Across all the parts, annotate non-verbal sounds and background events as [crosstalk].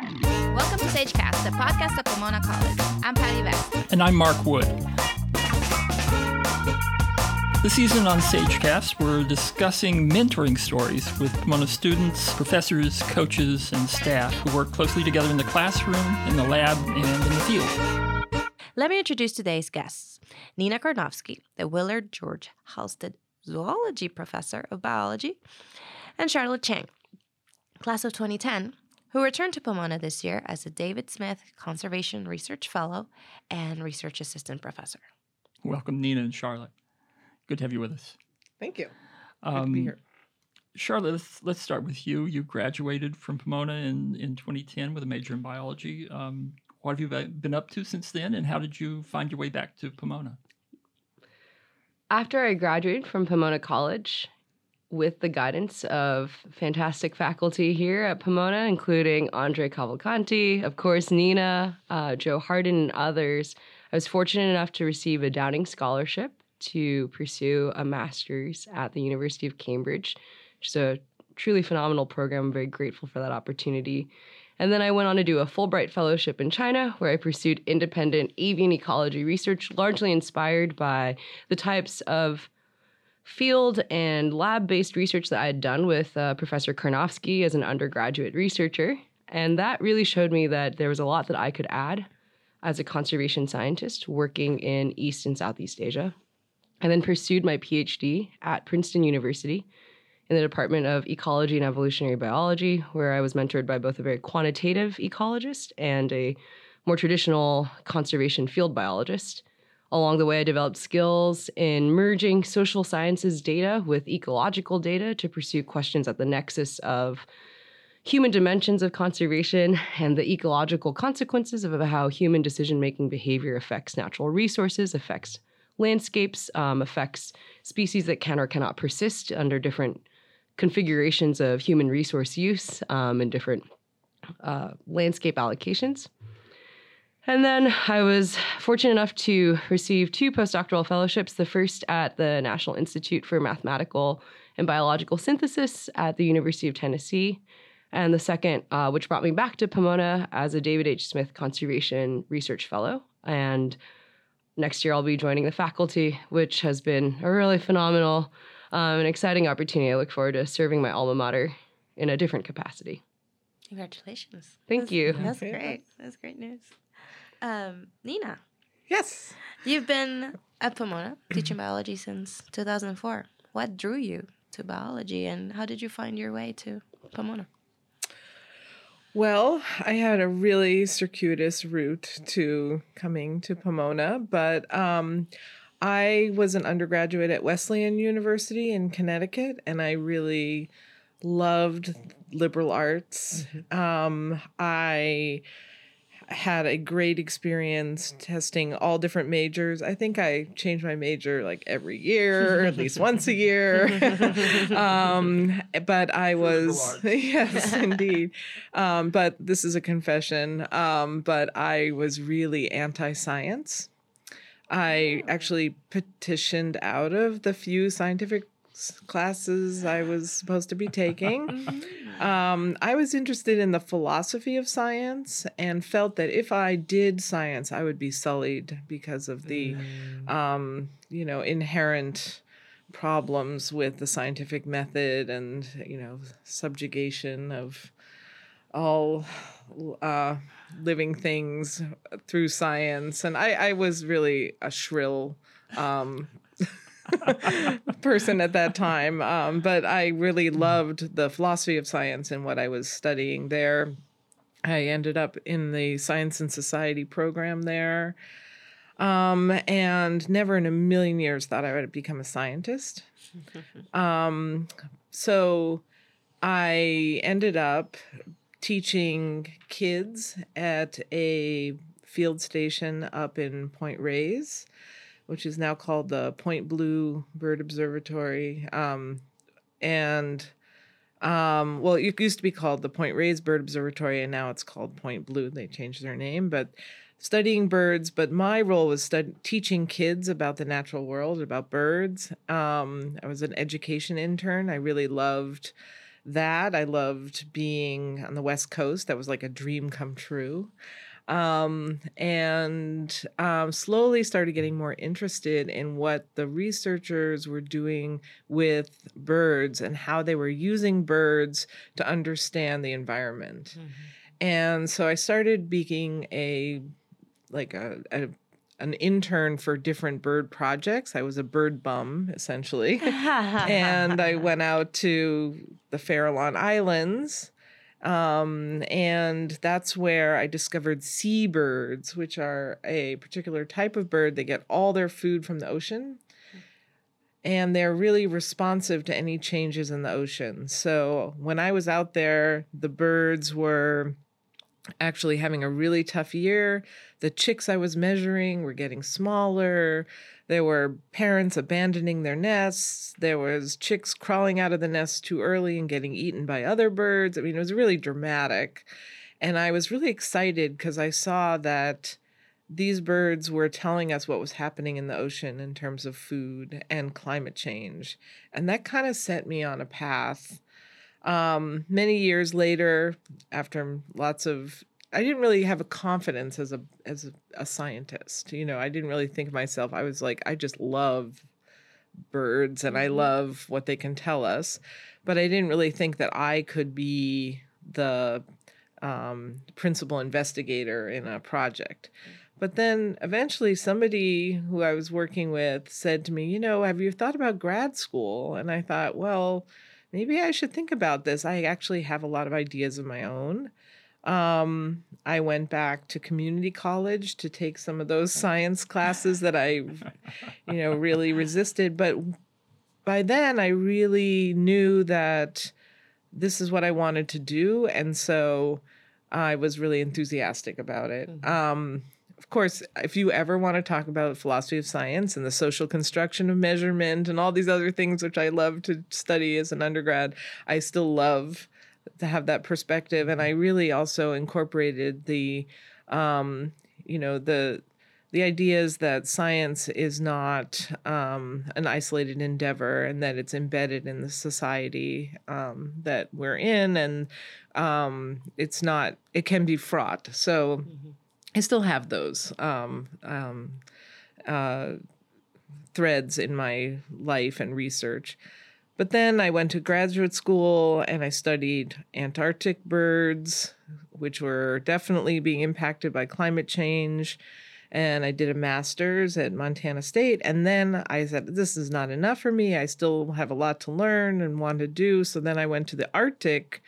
Welcome to SageCast, the podcast of Pomona College. I'm Patty Vest. And I'm Mark Wood. This season on SageCast, we're discussing mentoring stories with Pomona students, professors, coaches, and staff who work closely together in the classroom, in the lab, and in the field. Let me introduce today's guests Nina Karnovsky, the Willard George Halstead Zoology Professor of Biology, and Charlotte Chang, class of 2010, who returned to Pomona this year as a David Smith Conservation Research Fellow and Research Assistant Professor. Welcome, Nina and Charlotte. Good to have you with us. Thank you. Good Um, to be here. Charlotte, let's, let's start with you. You graduated from Pomona in, in 2010 with a major in biology. Um, what have you been up to since then, and how did you find your way back to Pomona? After I graduated from Pomona College, with the guidance of fantastic faculty here at Pomona, including Andre Cavalcanti, of course, Nina, uh, Joe Harden, and others, I was fortunate enough to receive a Downing Scholarship to pursue a master's at the University of Cambridge, which is a truly phenomenal program. I'm very grateful for that opportunity. And then I went on to do a Fulbright Fellowship in China, where I pursued independent avian ecology research, largely inspired by the types of field and lab based research that I had done with uh, Professor Karnovsky as an undergraduate researcher. And that really showed me that there was a lot that I could add as a conservation scientist working in East and Southeast Asia. I then pursued my PhD at Princeton University in the Department of Ecology and Evolutionary Biology, where I was mentored by both a very quantitative ecologist and a more traditional conservation field biologist. Along the way, I developed skills in merging social sciences data with ecological data to pursue questions at the nexus of human dimensions of conservation and the ecological consequences of how human decision making behavior affects natural resources, affects landscapes, um, affects species that can or cannot persist under different configurations of human resource use um, and different uh, landscape allocations. And then I was fortunate enough to receive two postdoctoral fellowships the first at the National Institute for Mathematical and Biological Synthesis at the University of Tennessee, and the second, uh, which brought me back to Pomona as a David H. Smith Conservation Research Fellow. And next year I'll be joining the faculty, which has been a really phenomenal um, and exciting opportunity. I look forward to serving my alma mater in a different capacity. Congratulations. Thank That's- you. That's great. That's great news. Um, Nina, Yes. you've been at Pomona teaching biology since 2004. What drew you to biology and how did you find your way to Pomona? Well, I had a really circuitous route to coming to Pomona, but um, I was an undergraduate at Wesleyan University in Connecticut, and I really loved liberal arts. Um, I had a great experience testing all different majors. I think I changed my major like every [laughs] year, at least once a year. [laughs] um, but I was, [laughs] yes, indeed. Um, but this is a confession. Um, but I was really anti science. I actually petitioned out of the few scientific classes I was supposed to be taking. Um, I was interested in the philosophy of science and felt that if I did science, I would be sullied because of the, um, you know, inherent problems with the scientific method and, you know, subjugation of all uh, living things through science. And I, I was really a shrill um, [laughs] person at that time. Um, but I really loved the philosophy of science and what I was studying there. I ended up in the Science and Society program there. Um, and never in a million years thought I would become a scientist. um, so I ended up teaching kids at a field station up in Point Reyes, which is now called the Point Blue Bird Observatory. Um, and um, well, it used to be called the Point Reyes Bird Observatory, and now it's called Point Blue. They changed their name, but studying birds. But my role was stud- teaching kids about the natural world, about birds. Um, I was an education intern. I really loved that. I loved being on the West Coast. That was like a dream come true. Um, and um, slowly started getting more interested in what the researchers were doing with birds and how they were using birds to understand the environment. Mm-hmm. And so I started being a like a, a an intern for different bird projects. I was a bird bum essentially. [laughs] and I went out to the Farallon Islands. Um, and that's where I discovered seabirds, which are a particular type of bird. They get all their food from the ocean and they're really responsive to any changes in the ocean. So when I was out there, the birds were actually having a really tough year. The chicks I was measuring were getting smaller. There were parents abandoning their nests. There was chicks crawling out of the nest too early and getting eaten by other birds. I mean, it was really dramatic. And I was really excited because I saw that these birds were telling us what was happening in the ocean in terms of food and climate change. And that kind of set me on a path um, many years later, after lots of I didn't really have a confidence as a as a, a, scientist. You know, I didn't really think of myself. I was like, I just love birds and I mm-hmm. love what they can tell us, but I didn't really think that I could be the um, principal investigator in a project. But then eventually, somebody who I was working with said to me, You know, have you thought about grad school? And I thought, Well, maybe I should think about this. I actually have a lot of ideas of my own. Um, I went back to community college to take some of those science classes that I, you know, really resisted. But by then, I really knew that this is what I wanted to do. And so I was really enthusiastic about it. Mm-hmm. Um, of course, if you ever want to talk about philosophy of science and the social construction of measurement and all these other things, which I love to study as an undergrad, I still love to have that perspective. And I really also incorporated the, um, you know, the the idea is that science is not um, an isolated endeavor and that it's embedded in the society um, that we're in and um, it's not it can be fraught so mm-hmm. I still have those um, um, uh, threads in my life and research. But then I went to graduate school and I studied Antarctic birds, which were definitely being impacted by climate change. And I did a master's at Montana State. And then I said, this is not enough for me. I still have a lot to learn and want to do. So then I went to the Arctic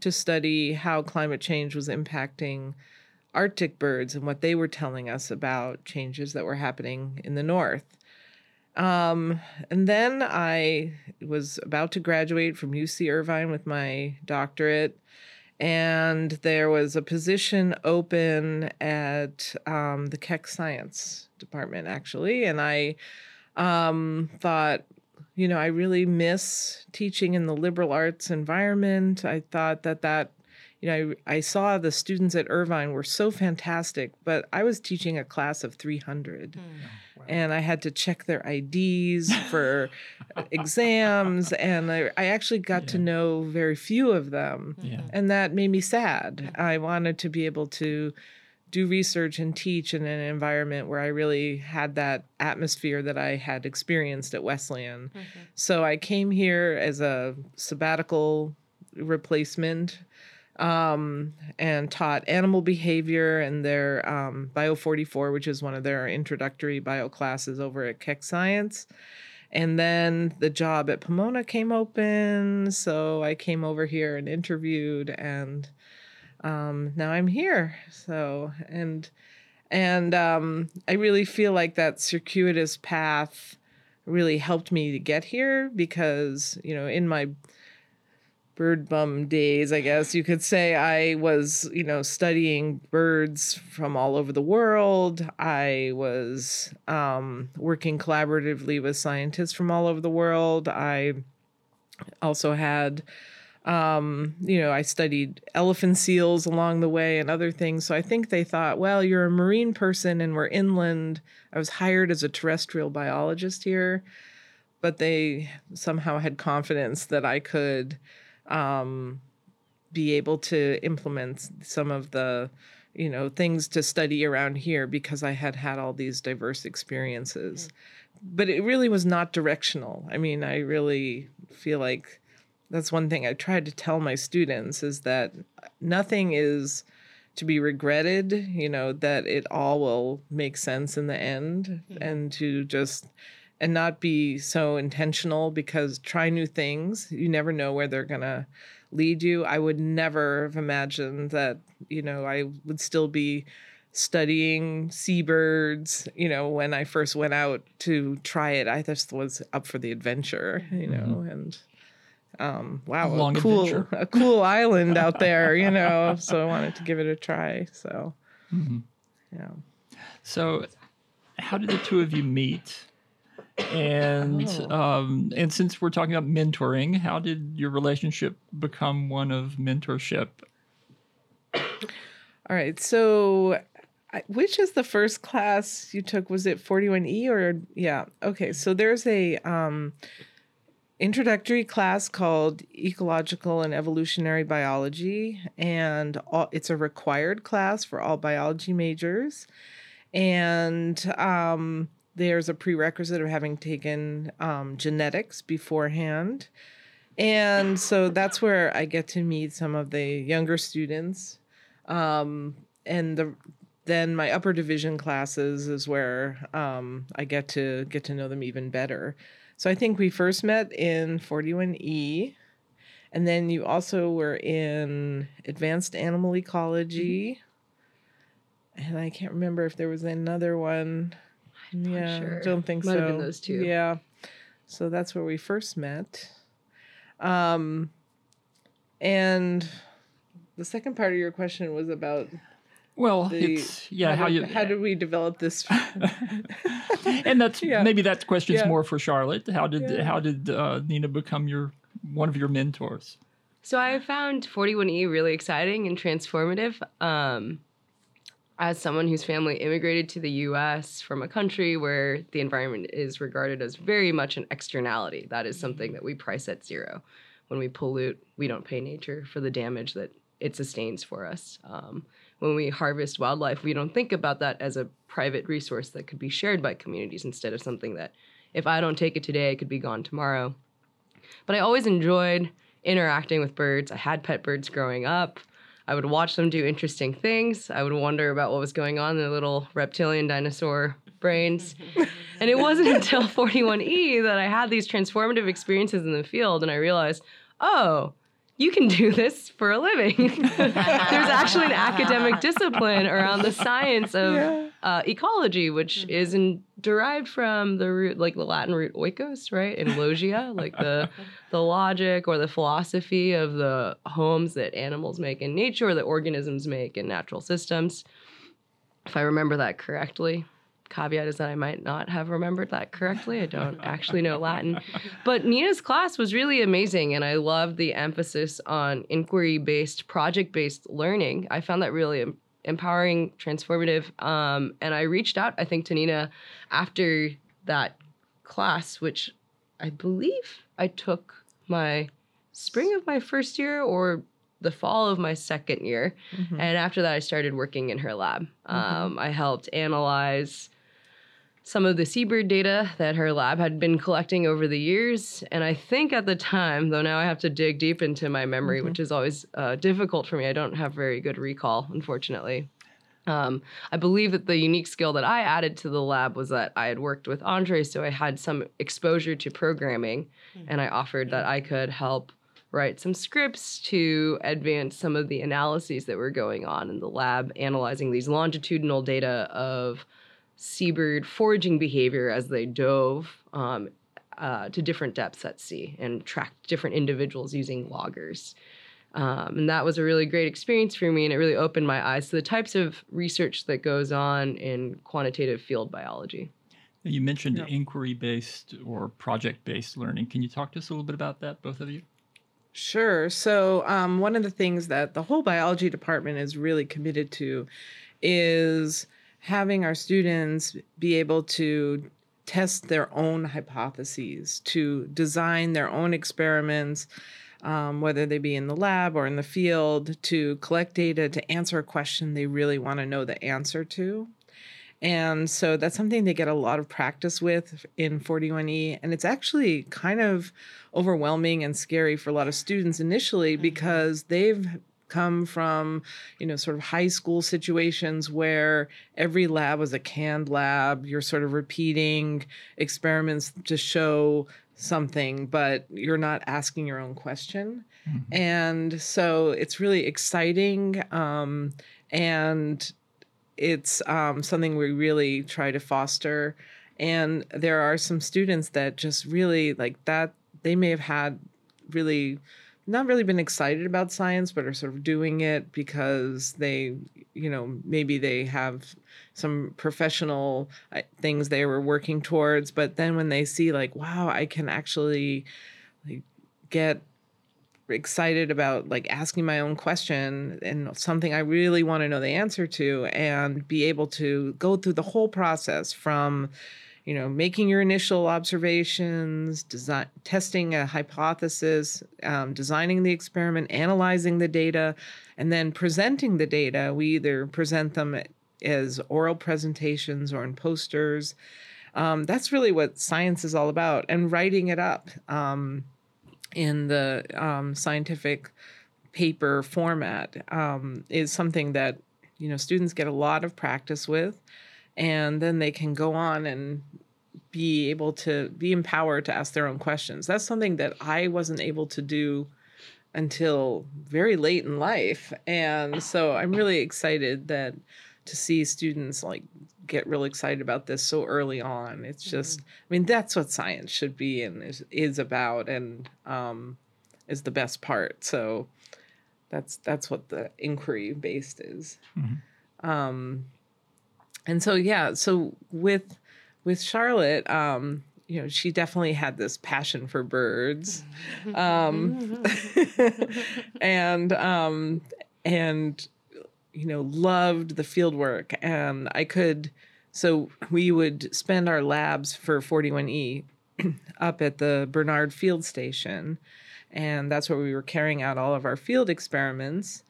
to study how climate change was impacting Arctic birds and what they were telling us about changes that were happening in the north. Um, and then I was about to graduate from UC Irvine with my doctorate, and there was a position open at um, the Keck Science Department, actually. And I um, thought, you know, I really miss teaching in the liberal arts environment. I thought that that you know, I, I, saw the students at Irvine were so fantastic, but I was teaching a class of 300. Mm. wow. And I had to check their IDs for [laughs] exams. And I, I actually got yeah. to know very few of them. Yeah. And that made me sad. I wanted to be able to do research and teach in an environment where I really had that atmosphere that I had experienced at Wesleyan. Mm-hmm. So I came here as a sabbatical replacement um, and taught animal behavior and their um, Bio 44, which is one of their introductory bio classes over at Keck Science. And then the job at Pomona came open. So I came over here and interviewed, and um, now I'm here. So, and, and um, I really feel like that circuitous path really helped me to get here because, you know, in my bird bum days, I guess you could say. I was, you know, studying birds from all over the world. I was um, working collaboratively with scientists from all over the world. I also had, um, you know, I studied elephant seals along the way and other things. So I think they thought, well, you're a marine person and we're inland. I was hired as a terrestrial biologist here, but they somehow had confidence that I could um, be able to implement some of the you know things to study around here because I had had all these diverse experiences. But it really was not directional. I mean, I really feel like that's one thing I tried to tell my students is that nothing is to be regretted, you know, that it all will make sense in the end and to just and not be so intentional because try new things. You never know where they're going to lead you. I would never have imagined that, you know, I would still be studying seabirds, you know, when I first went out to try it. I just was up for the adventure, you know, mm-hmm. and um wow, a, a cool adventure. a cool [laughs] island out there, you know. So I wanted to give it a try. So mm-hmm. yeah. So how did the two of you meet? And oh. um, and since we're talking about mentoring, how did your relationship become one of mentorship? All right, so which is the first class you took? Was it 41E or yeah? Okay, so there's a um, introductory class called Ecological and Evolutionary Biology, and all, it's a required class for all biology majors, and um, there's a prerequisite of having taken um, genetics beforehand. And so that's where I get to meet some of the younger students. Um, and the then my upper division classes is where um, I get to get to know them even better. So I think we first met in 41E, and then you also were in advanced animal ecology, and I can't remember if there was another one yeah, sure. don't think Might so. Have been those two. Yeah. So that's where we first met. Um, and the second part of your question was about well, the, it's yeah. How, how did, you how did we develop this? [laughs] [laughs] and that's yeah. maybe that question's yeah. more for Charlotte. How did yeah. how did uh, Nina become your one of your mentors? So I found 41E really exciting and transformative. Um, as someone whose family immigrated to the US from a country where the environment is regarded as very much an externality, that is something that we price at zero. When we pollute, we don't pay nature for the damage that it sustains for us. Um, when we harvest wildlife, we don't think about that as a private resource that could be shared by communities instead of something that, if I don't take it today, it could be gone tomorrow. But I always enjoyed interacting with birds. I had pet birds growing up. I would watch them do interesting things. I would wonder about what was going on in their little reptilian dinosaur brains. [laughs] and it wasn't until 41E that I had these transformative experiences in the field and I realized, oh, you can do this for a living. [laughs] There's actually an academic discipline around the science of yeah. Uh, ecology, which mm-hmm. is in, derived from the root, like the Latin root oikos, right? And logia, like the [laughs] the logic or the philosophy of the homes that animals make in nature or that organisms make in natural systems. If I remember that correctly caveat is that I might not have remembered that correctly. I don't actually know Latin. But Nina's class was really amazing, and I loved the emphasis on inquiry based, project based learning. I found that really empowering, transformative. Um, and I reached out, I think, to Nina after that class, which I believe I took my spring of my first year or the fall of my second year. Mm-hmm. And after that, I started working in her lab. Mm-hmm. Um, I helped analyze some of the seabird data that her lab had been collecting over the years. And I think at the time, though now I have to dig deep into my memory, mm-hmm. which is always uh, difficult for me, I don't have very good recall, unfortunately. Um, I believe that the unique skill that I added to the lab was that I had worked with Andre, so I had some exposure to programming, mm-hmm. and I offered that I could help write some scripts to advance some of the analyses that were going on in the lab, analyzing these longitudinal data of seabird foraging behavior as they dove um, uh, to different depths at sea and tracked different individuals using loggers. Um, and that was a really great experience for me, and it really opened my eyes to the types of research that goes on in quantitative field biology. You mentioned yeah. inquiry based or project based learning. Can you talk to us a little bit about that, both of you? Sure. So, um, one of the things that the whole biology department is really committed to is having our students be able to test their own hypotheses, to design their own experiments, um, whether they be in the lab or in the field, to collect data to answer a question they really want to know the answer to. And so that's something they get a lot of practice with in 41E. And it's actually kind of overwhelming and scary for a lot of students initially because they've come from, you know, sort of high school situations where every lab was a canned lab. You're sort of repeating experiments to show something, but you're not asking your own question. Mm-hmm. And so it's really exciting. Um, and it's um, something we really try to foster. And there are some students that just really like that, they may have had really not really been excited about science, but are sort of doing it because they, you know, maybe they have some professional uh, things they were working towards. But then when they see, like, wow, I can actually like, get excited about like asking my own question and something I really want to know the answer to and be able to go through the whole process from you know making your initial observations design testing a hypothesis um, designing the experiment analyzing the data and then presenting the data. We either present them as oral presentations or in posters. Um, that's really what science is all about and writing it up um, in the um, scientific paper format um, is something that you know students get a lot of practice with and then they can go on and be able to be empowered to ask their own questions that's something that i wasn't able to do until very late in life and so i'm really excited that to see students like get really excited about this so early on. It's just, mm-hmm. I mean, that's what science should be and is, is about, and um, is the best part. So that's that's what the inquiry based is. Mm-hmm. Um, and so yeah, so with with Charlotte, um, you know, she definitely had this passion for birds, um, [laughs] and um, and you know, loved the field work. And I could, so we would spend our labs for 41E [clears throat] up at the Bernard Field Station. And that's where we were carrying out all of our field experiments.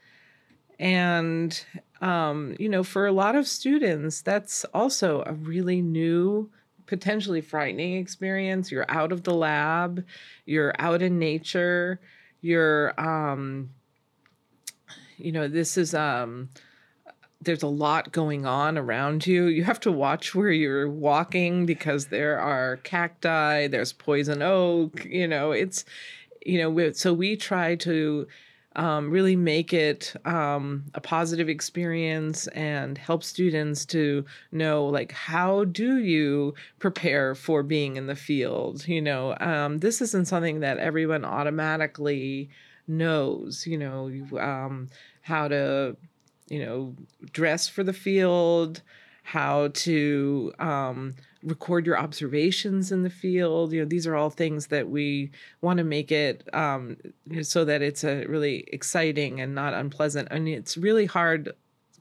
And, um, you know, for a lot of students, that's also a really new, potentially frightening experience. You're out of the lab, you're out in nature, you're, um, you know this is um there's a lot going on around you. You have to watch where you're walking because there are cacti, there's poison oak, you know, it's, you know, so we try to um, really make it um, a positive experience and help students to know, like, how do you prepare for being in the field? You know, um, this isn't something that everyone automatically knows, you know, um, how to, you know, dress for the field, how to um, record your observations in the field. You know, these are all things that we want to make it um, so that it's a really exciting and not unpleasant. I mean, it's really hard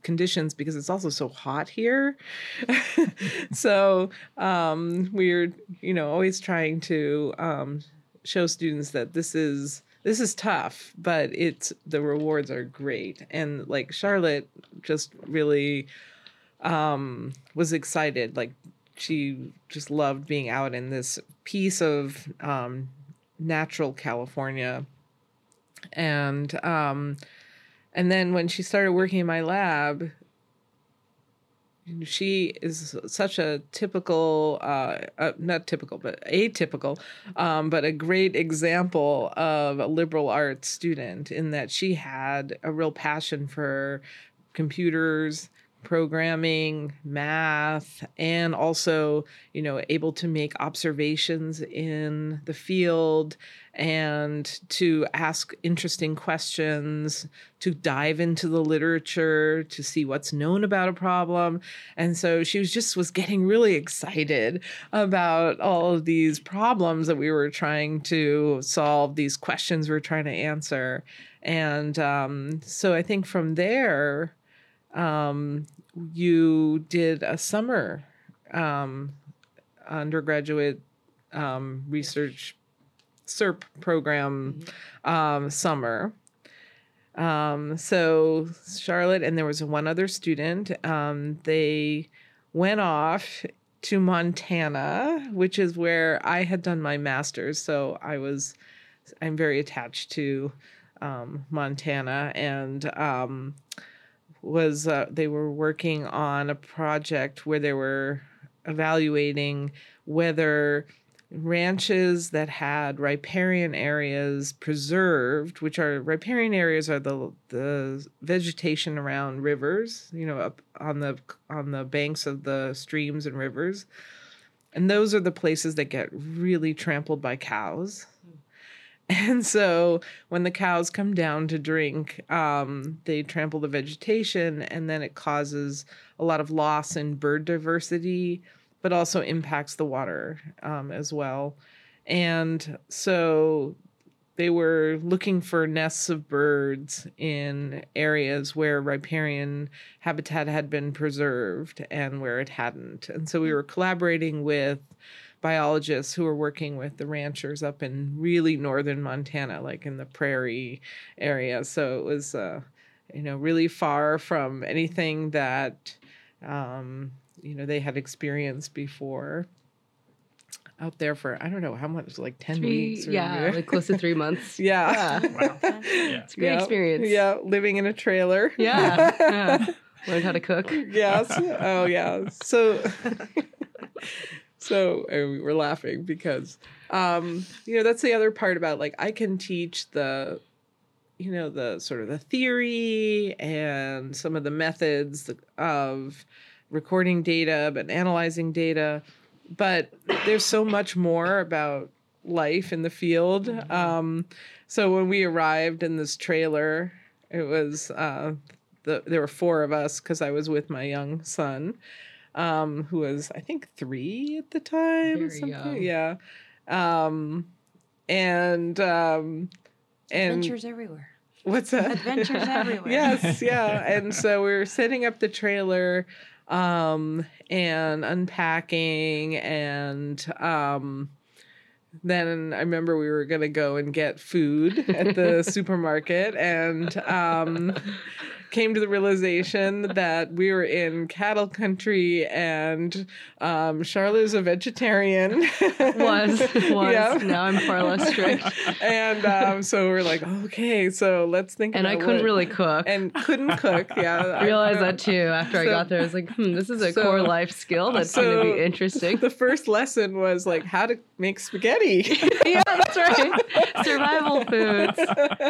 conditions because it's also so hot here. [laughs] so um, we're, you know, always trying to um, show students that this is this is tough, but it's the rewards are great. And like Charlotte just really um was excited. Like she just loved being out in this piece of um natural California. And um and then when she started working in my lab, she is such a typical uh, uh, not typical but atypical um, but a great example of a liberal arts student in that she had a real passion for computers programming, math, and also, you know, able to make observations in the field and to ask interesting questions, to dive into the literature, to see what's known about a problem. And so she was just was getting really excited about all of these problems that we were trying to solve, these questions we are trying to answer. And um, so I think from there, um, you did a summer um, undergraduate um, research SURP program um, summer. Um, so Charlotte and there was one other student. Um, they went off to Montana, which is where I had done my master's. So I was, I'm very attached to um, Montana and um, was uh, they were working on a project where they were evaluating whether ranches that had riparian areas preserved, which are riparian areas are the the vegetation around rivers, you know, up on the on the banks of the streams and rivers. And those are the places that get really trampled by cows. And so when the cows come down to drink, um, they trample the vegetation, and then it causes a lot of loss in bird diversity, but also impacts the water um, as well. And so they were looking for nests of birds in areas where riparian habitat had been preserved and where it hadn't. And so we were collaborating with biologists who were working with the ranchers up in really northern Montana, like in the prairie area. So it was, uh, you know, really far from anything that, um, you know, they had experienced before. Out there for I don't know how much, like ten Three, weeks. Or yeah, like close to three months. [laughs] yeah, Wow. Yeah. [laughs] It's a great yeah. experience. Yeah, living in a trailer. Yeah. yeah. [laughs] Learned how to cook. yes. Oh, yeah. So, so and we were laughing because, um, you know, that's the other part about like I can teach the, you know, the sort of the theory and some of the methods of recording data, but analyzing data, but there's so much more about life in the field. Um, so when we arrived in this trailer, it was uh, the there were four of us because I was with my young son, um, who was I think three at the time. Very something- young. Yeah, um, and um, and Adventures everywhere. what's that? Adventures [laughs] everywhere. yes, yeah. [laughs] And so we were setting up the trailer um and unpacking and um then I remember we were gonna go and get food at the [laughs] supermarket and um came to the realization [laughs] that we were in cattle country and um Charlotte is a vegetarian. [laughs] Was was Yeah. now I'm far less strict, [laughs] and um so we're like, okay, so let's think and I couldn't what- really cook. and couldn't cook. Yeah, I realized that too after I got there. I was like, hmm, this is a so- core life skill that's going to be interesting. The first lesson was like how to make spaghetti. yeah, that's right. Survival foods.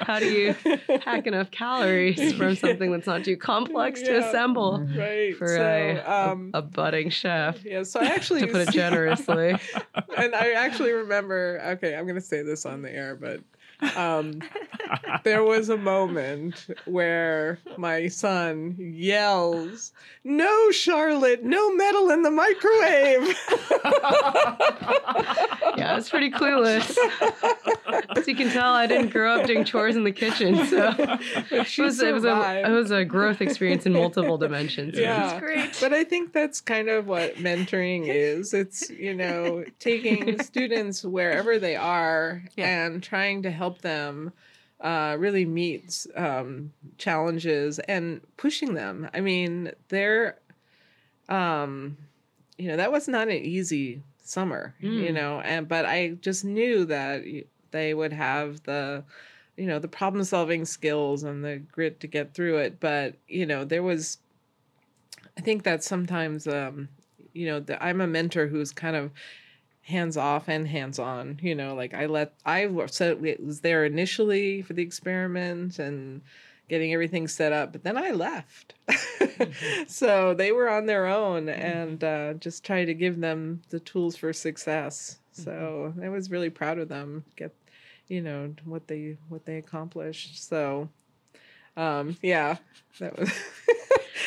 How do you pack enough calories from something that's not too complex to assemble right. for so, a, um, a, budding chef? yeah, so I actually To put it [laughs] generously. and I actually remember. Okay, I'm gonna say this on the air, but um, [laughs] there was a moment where my son yells, "No, Charlotte! No metal in the microwave!" [laughs] Yeah, it's pretty clueless. As you can tell, I didn't grow up doing chores in the kitchen, so [laughs] it was, it was a it was a growth experience in multiple dimensions. Yeah. great. But I think that's kind of what mentoring is. It's, you know, taking students wherever they are Yeah. and trying to help them uh, really meet um, challenges and pushing them. I mean, they're, um, you know, that was not an easy summer, you Mm. know, and but I just knew that they would have the, you know, the problem solving skills and the grit to get through it. But, you know, there was I think that sometimes, um, you know, the, I'm a mentor who's kind of hands off and hands on. You know, like I let I was there initially for the experiment and getting everything set up, but then I left. [laughs] so they were on their own and uh, just try to give them the tools for success. So I was really proud of them. Get you know what they what they accomplished. So um, yeah, that was. [laughs]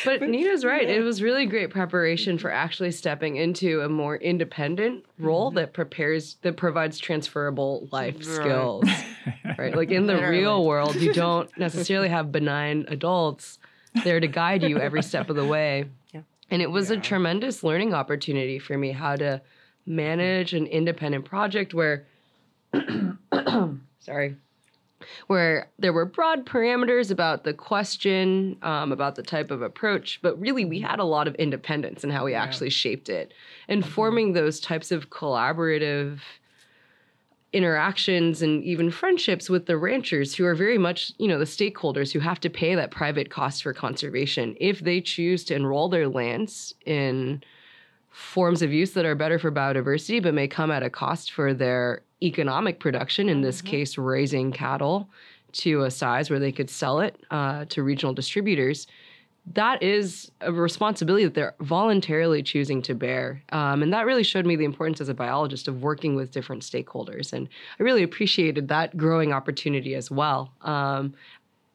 But, [laughs] Nina's right. yeah. It was really great preparation for actually stepping into a more independent role Mm-hmm. that prepares that provides transferable life Right. skills. [laughs] Right? Like in the Literally. real world, you [laughs] don't necessarily have benign adults there to guide you every step of the way. Yeah. And it was a tremendous learning opportunity for me how to manage an independent project where [clears throat] sorry, where there were broad parameters about the question, um, about the type of approach, but really we had a lot of independence in how we Yeah. actually shaped it. And forming those types of collaborative interactions and even friendships with the ranchers who are very much, you know, the stakeholders who have to pay that private cost for conservation if they choose to enroll their lands in forms of use that are better for biodiversity but may come at a cost for their economic production in this case raising cattle to a size where they could sell it uh, to regional distributors that is a responsibility that they're voluntarily choosing to bear. Um, and that really showed me the importance as a biologist of working with different stakeholders. And I really appreciated that growing opportunity as well, um,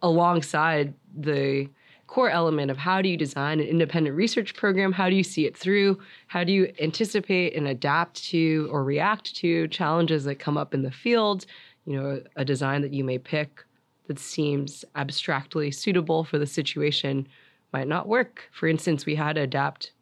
alongside the core element of how do you design an independent research program? How do you see it through? How do you anticipate and adapt to or react to challenges that come up in the field? You know, a design that you may pick that seems abstractly suitable for the situation might not work. For instance, we had to adapt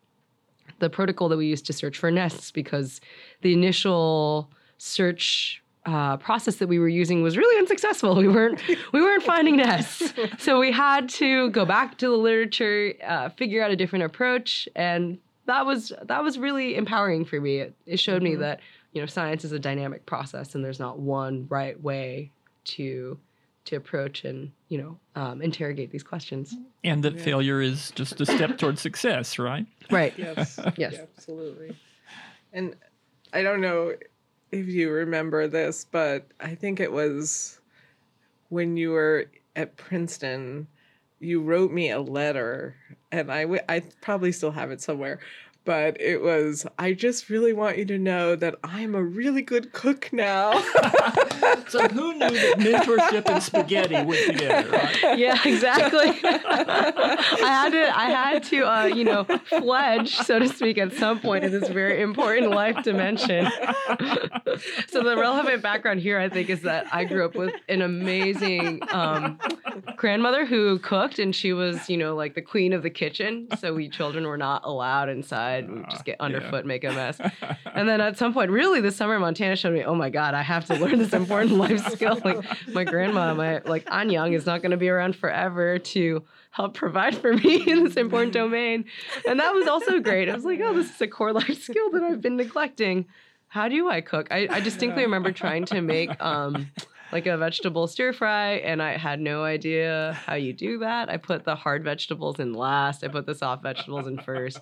the protocol that we used to search for nests because the initial search uh, process that we were using was really unsuccessful. We weren't we weren't finding nests, [laughs] so we had to go back to the literature, uh, figure out a different approach, and that was that was really empowering for me. It, it showed me that you know science is a dynamic process, and there's not one right way to to approach and you know um, interrogate these questions. And that failure is just a step towards success, right? Right. Yes. [laughs] Yes. yeah, absolutely. And I don't know if you remember this, but I think it was when you were at Princeton, you wrote me a letter, and I w- I probably still have it somewhere. But it was, I just really want you to know that I'm a really good cook now. [laughs] So who knew that mentorship and spaghetti went together, right? yeah, exactly. [laughs] I had to, I had to, uh, you know, pledge, so to speak, at some point in this very important life dimension. [laughs] so the relevant background here, I think, is that I grew up with an amazing um, grandmother who cooked, and she was, you know, like the queen of the kitchen. So we children were not allowed inside. We would just get underfoot, make a mess. [laughs] And then at some point, really, this summer, Montana showed me, oh my God, I have to learn this important life [laughs] skill. Like my grandma, my like Anyang is not going to be around forever to help provide for me [laughs] in this important domain. And that was also great. I was like, oh, this is a core life skill that I've been neglecting. How do I cook? I, I distinctly remember trying to make um, like a vegetable stir fry, and I had no idea how you do that. I put the hard vegetables in last. I put the soft vegetables in first.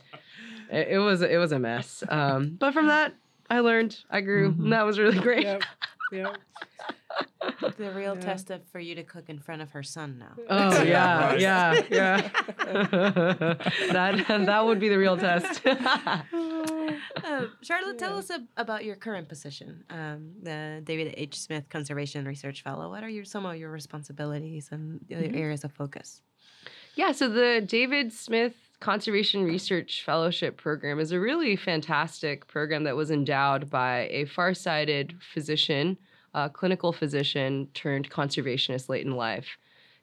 It, it was it was a mess. Um, but from that, I learned. I grew, and that was really great. yep. Yep. [laughs] The real Yeah. test of for you to cook in front of her son now. Oh yeah, yeah, yeah. [laughs] that that would be the real test. Uh, [laughs] Charlotte, tell us ab- about your current position, um, the David H. Smith Conservation Research Fellow. What are your, some of your responsibilities and Mm-hmm. areas of focus? Yeah, so the David Smith Conservation Research Fellowship Program is a really fantastic program that was endowed by a far-sighted physician, a clinical physician turned conservationist late in life.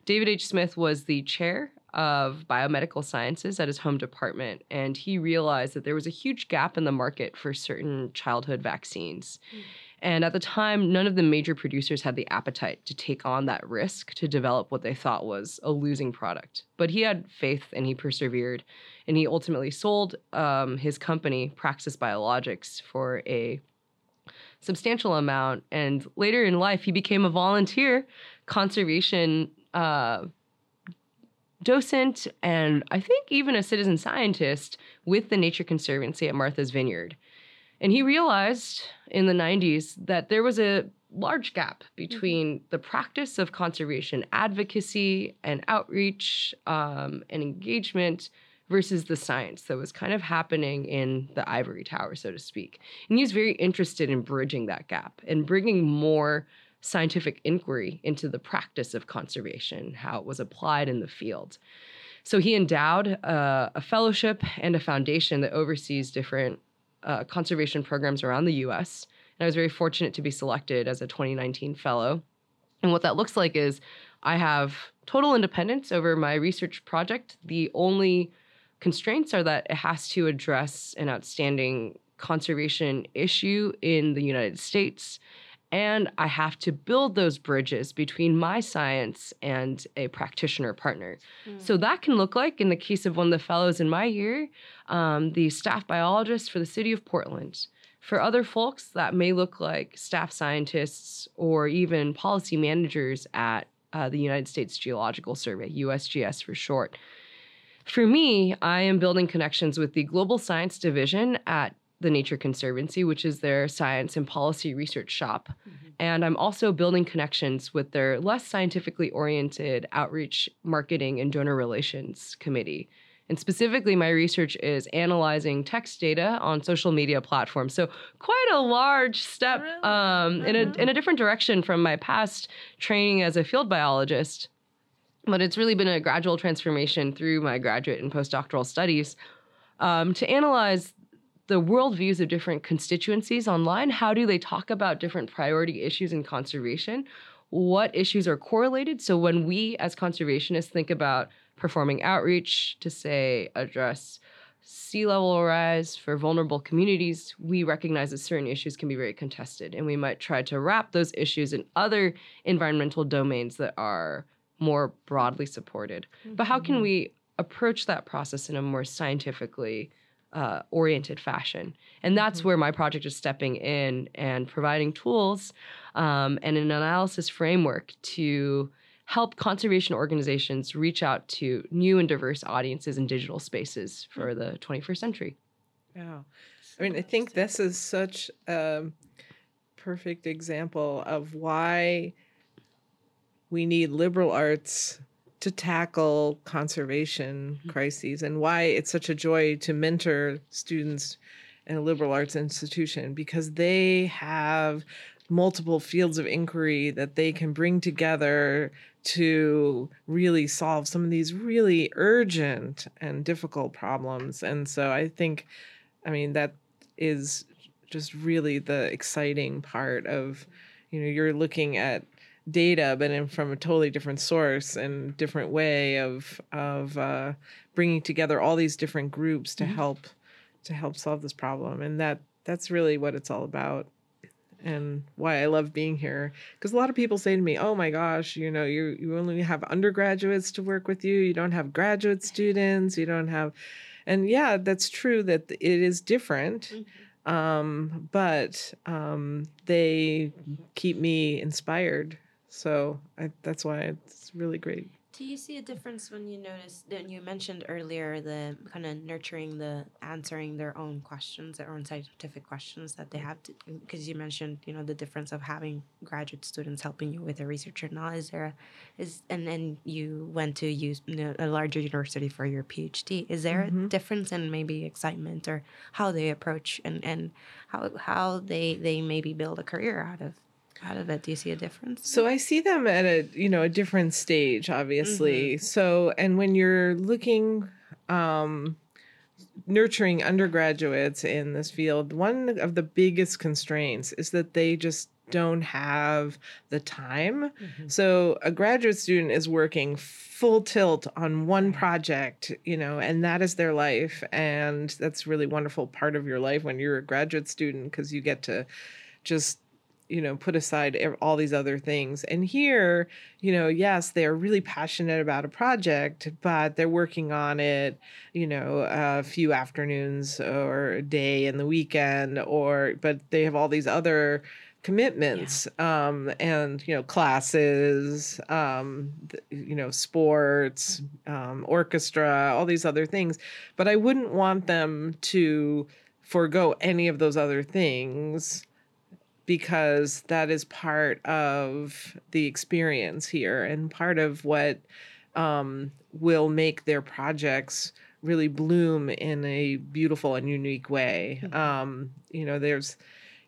David H. Smith was the chair of biomedical sciences at his home department, and he realized that there was a huge gap in the market for certain childhood vaccines. Hmm. And at the time, none of the major producers had the appetite to take on that risk to develop what they thought was a losing product. But he had faith and he persevered. And he ultimately sold um, his company, Praxis Biologics, for a substantial amount. And later in life, he became a volunteer conservation uh, docent and I think even a citizen scientist with the Nature Conservancy at Martha's Vineyard. And he realized in the 90s that there was a large gap between the practice of conservation advocacy and outreach um, and engagement versus the science that was kind of happening in the ivory tower, so to speak. And he was very interested in bridging that gap and bringing more scientific inquiry into the practice of conservation, how it was applied in the field. So he endowed uh, a fellowship and a foundation that oversees different uh, conservation programs around the US. And I was very fortunate to be selected as a 2019 fellow. And what that looks like is I have total independence over my research project. The only constraints are that it has to address an outstanding conservation issue in the United States And I have to build those bridges between my science and a practitioner partner. Mm. So that can look like, in the case of one of the fellows in my year, um, the staff biologist for the city of Portland. For other folks, that may look like staff scientists or even policy managers at uh, the United States Geological Survey, USGS for short. For me, I am building connections with the Global Science Division at the Nature Conservancy, which is their science and policy research shop. Mm-hmm. And I'm also building connections with their less scientifically oriented outreach, marketing, and donor relations committee. And specifically, my research is analyzing text data on social media platforms. So, quite a large step really? um, in, a, in a different direction from my past training as a field biologist. But it's really been a gradual transformation through my graduate and postdoctoral studies um, to analyze the worldviews of different constituencies online. How do they talk about different priority issues in conservation? What issues are correlated? So when we as conservationists think about performing outreach to say address sea level rise for vulnerable communities, we recognize that certain issues can be very contested, and we might try to wrap those issues in other environmental domains that are more broadly supported. Mm-hmm. But how can mm-hmm. we approach that process in a more scientifically uh, oriented fashion. And that's mm-hmm. where my project is stepping in and providing tools um, and an analysis framework to help conservation organizations reach out to new and diverse audiences in digital spaces for the 21st century. Yeah. I mean, I think this is such a perfect example of why we need liberal arts to tackle conservation mm-hmm. crises and why it's such a joy to mentor students in a liberal arts institution because they have multiple fields of inquiry that they can bring together to really solve some of these really urgent and difficult problems. And so I think, I mean, that is just really the exciting part of, you know, you're looking at data, but in from a totally different source and different way of of uh, bringing together all these different groups to mm-hmm. help to help solve this problem, and that that's really what it's all about and why I love being here. Because a lot of people say to me, "Oh my gosh, you know, you you only have undergraduates to work with you. You don't have graduate students. You don't have," and yeah, that's true that it is different. Mm-hmm. Um, but um, they keep me inspired so I, that's why it's really great. Do you see a difference when you notice that you mentioned earlier the kind of nurturing the answering their own questions, their own scientific questions that they have? Because you mentioned, you know, the difference of having graduate students helping you with a research journal. Is there, a, is and then you went to use you know, a larger university for your PhD. Is there mm-hmm. a difference in maybe excitement or how they approach and and how how they they maybe build a career out of out of it? Do you see a difference? So I see them at a you know a different stage, obviously. Mm-hmm. So and when you're looking um, nurturing undergraduates in this field, one of the biggest constraints is that they just don't have the time. Mm-hmm. So a graduate student is working full tilt on one project, you know, and that is their life and that's really wonderful part of your life when you're a graduate student because you get to just you know put aside all these other things and here you know yes they're really passionate about a project but they're working on it you know a few afternoons or a day in the weekend or but they have all these other commitments yeah. um, and you know classes um, you know sports um, orchestra all these other things but i wouldn't want them to forego any of those other things because that is part of the experience here and part of what um, will make their projects really bloom in a beautiful and unique way. Mm-hmm. Um, you know, there's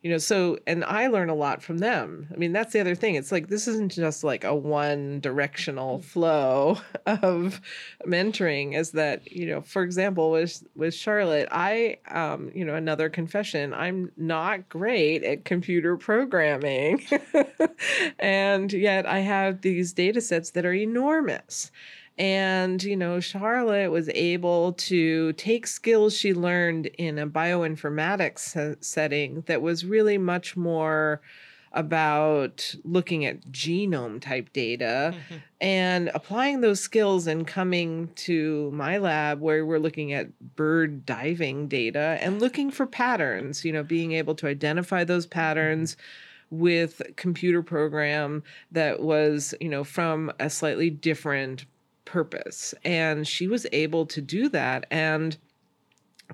you know so and i learn a lot from them. I mean that's the other thing. It's like this isn't just like a one directional flow [laughs] of mentoring is that you know for example with with charlotte i um you know another confession i'm not great at computer programming. [laughs] And yet i have these data sets that are enormous and, you know, Charlotte was able to take skills she learned in a bioinformatics setting that was really much more about looking at genome type data mm-hmm. and applying those skills and coming to my lab where we're looking at bird diving data and looking for patterns, you know, being able to identify those patterns mm-hmm. with computer program that was, you know, from a slightly different purpose. And she was able to do that and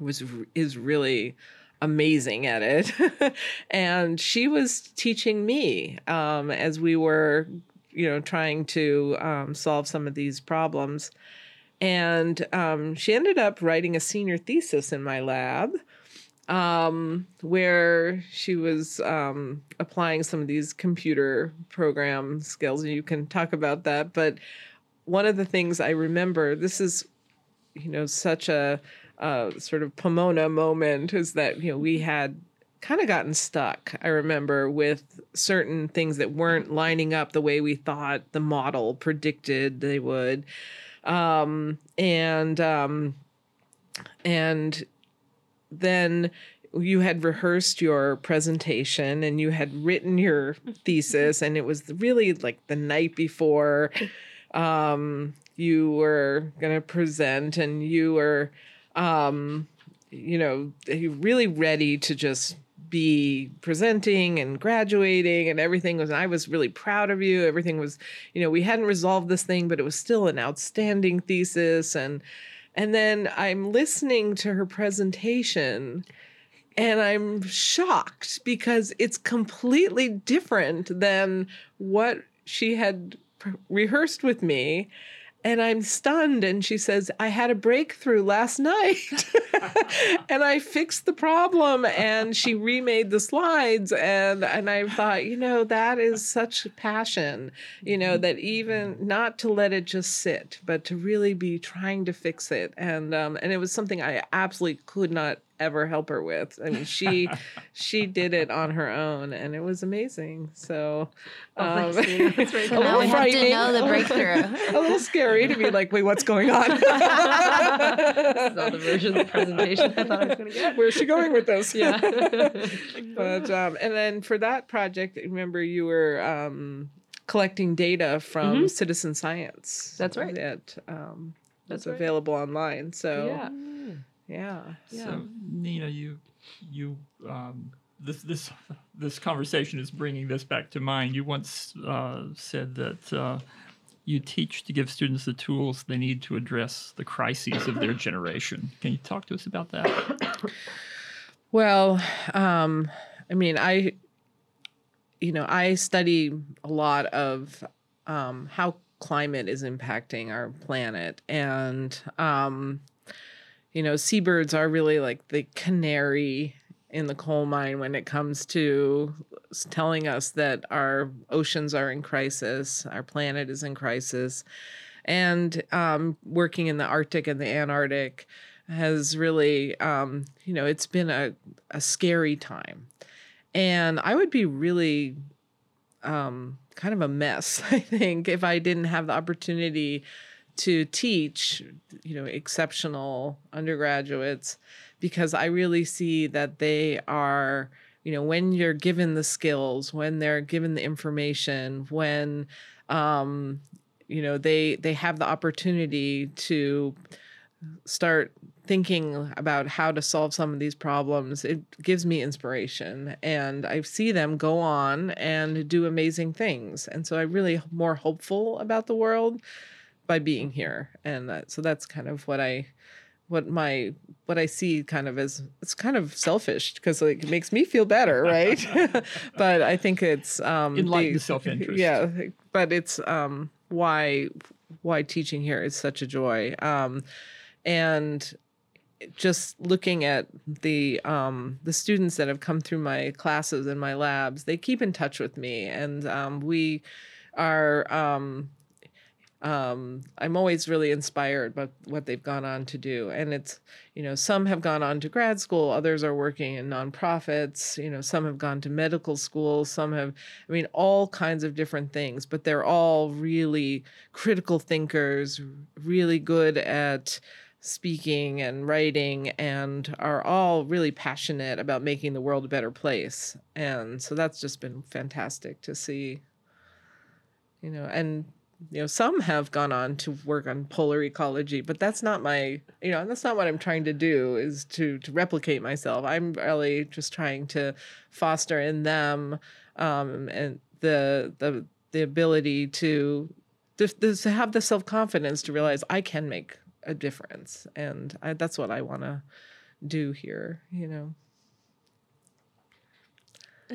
was is really amazing at it. [laughs] and she was teaching me um, as we were, you know, trying to um, solve some of these problems. And um, she ended up writing a senior thesis in my lab um, where she was um, applying some of these computer program skills. And you can talk about that. But one of the things I remember, this is, you know, such a uh, sort of Pomona moment is that you know we had kind of gotten stuck. I remember with certain things that weren't lining up the way we thought the model predicted they would, um, and um, and then you had rehearsed your presentation and you had written your thesis and it was really like the night before um, you were going to present and you were um, you know, really ready to just be presenting and graduating and everything was I was really proud of you. Everything was, you know, we hadn't resolved this thing, but it was still an outstanding thesis and and then I'm listening to her presentation and I'm shocked because it's completely different than what she had rehearsed with me and I'm stunned. And she says, I had a breakthrough last night [laughs] and I fixed the problem. And she remade the slides. And, and I thought, you know, that is such passion, you know, that even not to let it just sit, but to really be trying to fix it. And, um, and it was something I absolutely could not ever help her with. I mean, she [laughs] she did it on her own, and it was amazing. So, oh, um, a little [laughs] we have to know the [laughs] breakthrough. a little scary to be like, wait, what's going on? this is not the version of the presentation I thought I was going to get. Where's she going with this? Yeah. but um, and then for that project, remember you were um, collecting data from mm-hmm. citizen science. That's right. That um, that's right. available online. So yeah. Yeah. Yeah. So Nina, you you um, this this this conversation is bringing this back to mind. You once uh, said that uh, you teach to give students the tools they need to address the crises of their generation. Can you talk to us about that? Well, um, I mean, I you know I study a lot of um, how climate is impacting our planet and um, you know, seabirds are really like the canary in the coal mine when it comes to telling us that our oceans are in crisis, our planet is in crisis. And um, working in the Arctic and the Antarctic has really, um, you know, it's been a, a scary time. And I would be really um, kind of a mess, [laughs] I think, if I didn't have the opportunity to teach, you know, exceptional undergraduates because I really see that they are, you know, when you're given the skills, when they're given the information, when um, you know, they they have the opportunity to start thinking about how to solve some of these problems. It gives me inspiration and i see them go on and do amazing things. And so i'm really more hopeful about the world by being here and that, so that's kind of what i what my what i see kind of as it's kind of selfish because like it makes me feel better right? [laughs] But i think it's um enlightened self-interest. [laughs] Yeah but it's um why why teaching here is such a joy um and just looking at the um, the students that have come through my classes and my labs, they keep in touch with me, and um, we are um, um, I'm always really inspired by what they've gone on to do. And it's, you know, some have gone on to grad school, others are working in nonprofits, you know, some have gone to medical school, some have, I mean, all kinds of different things, but they're all really critical thinkers, really good at speaking and writing and are all really passionate about making the world a better place. And so that's just been fantastic to see. You know, and you know, some have gone on to work on polar ecology, but that's not my, you know, that's not what I'm trying to do is to to replicate myself. I'm really just trying to foster in them um, and the the the ability to to, to have the self confidence to realize I can make a difference and I, that's what i want to do here you know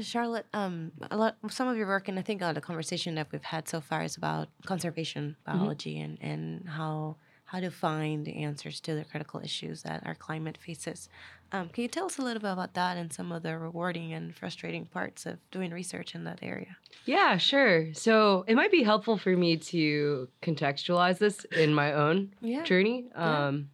Charlotte, um, a lot, some of your work, and I think a lot of the conversation that we've had so far is about conservation mm-hmm. biology mm-hmm. and, and how how to find answers to the critical issues that our climate faces. Um, can you tell us a little bit about that and some of the rewarding and frustrating parts of doing research in that area? Yeah, sure. So it might be helpful for me to contextualize this in my own yeah. journey, um,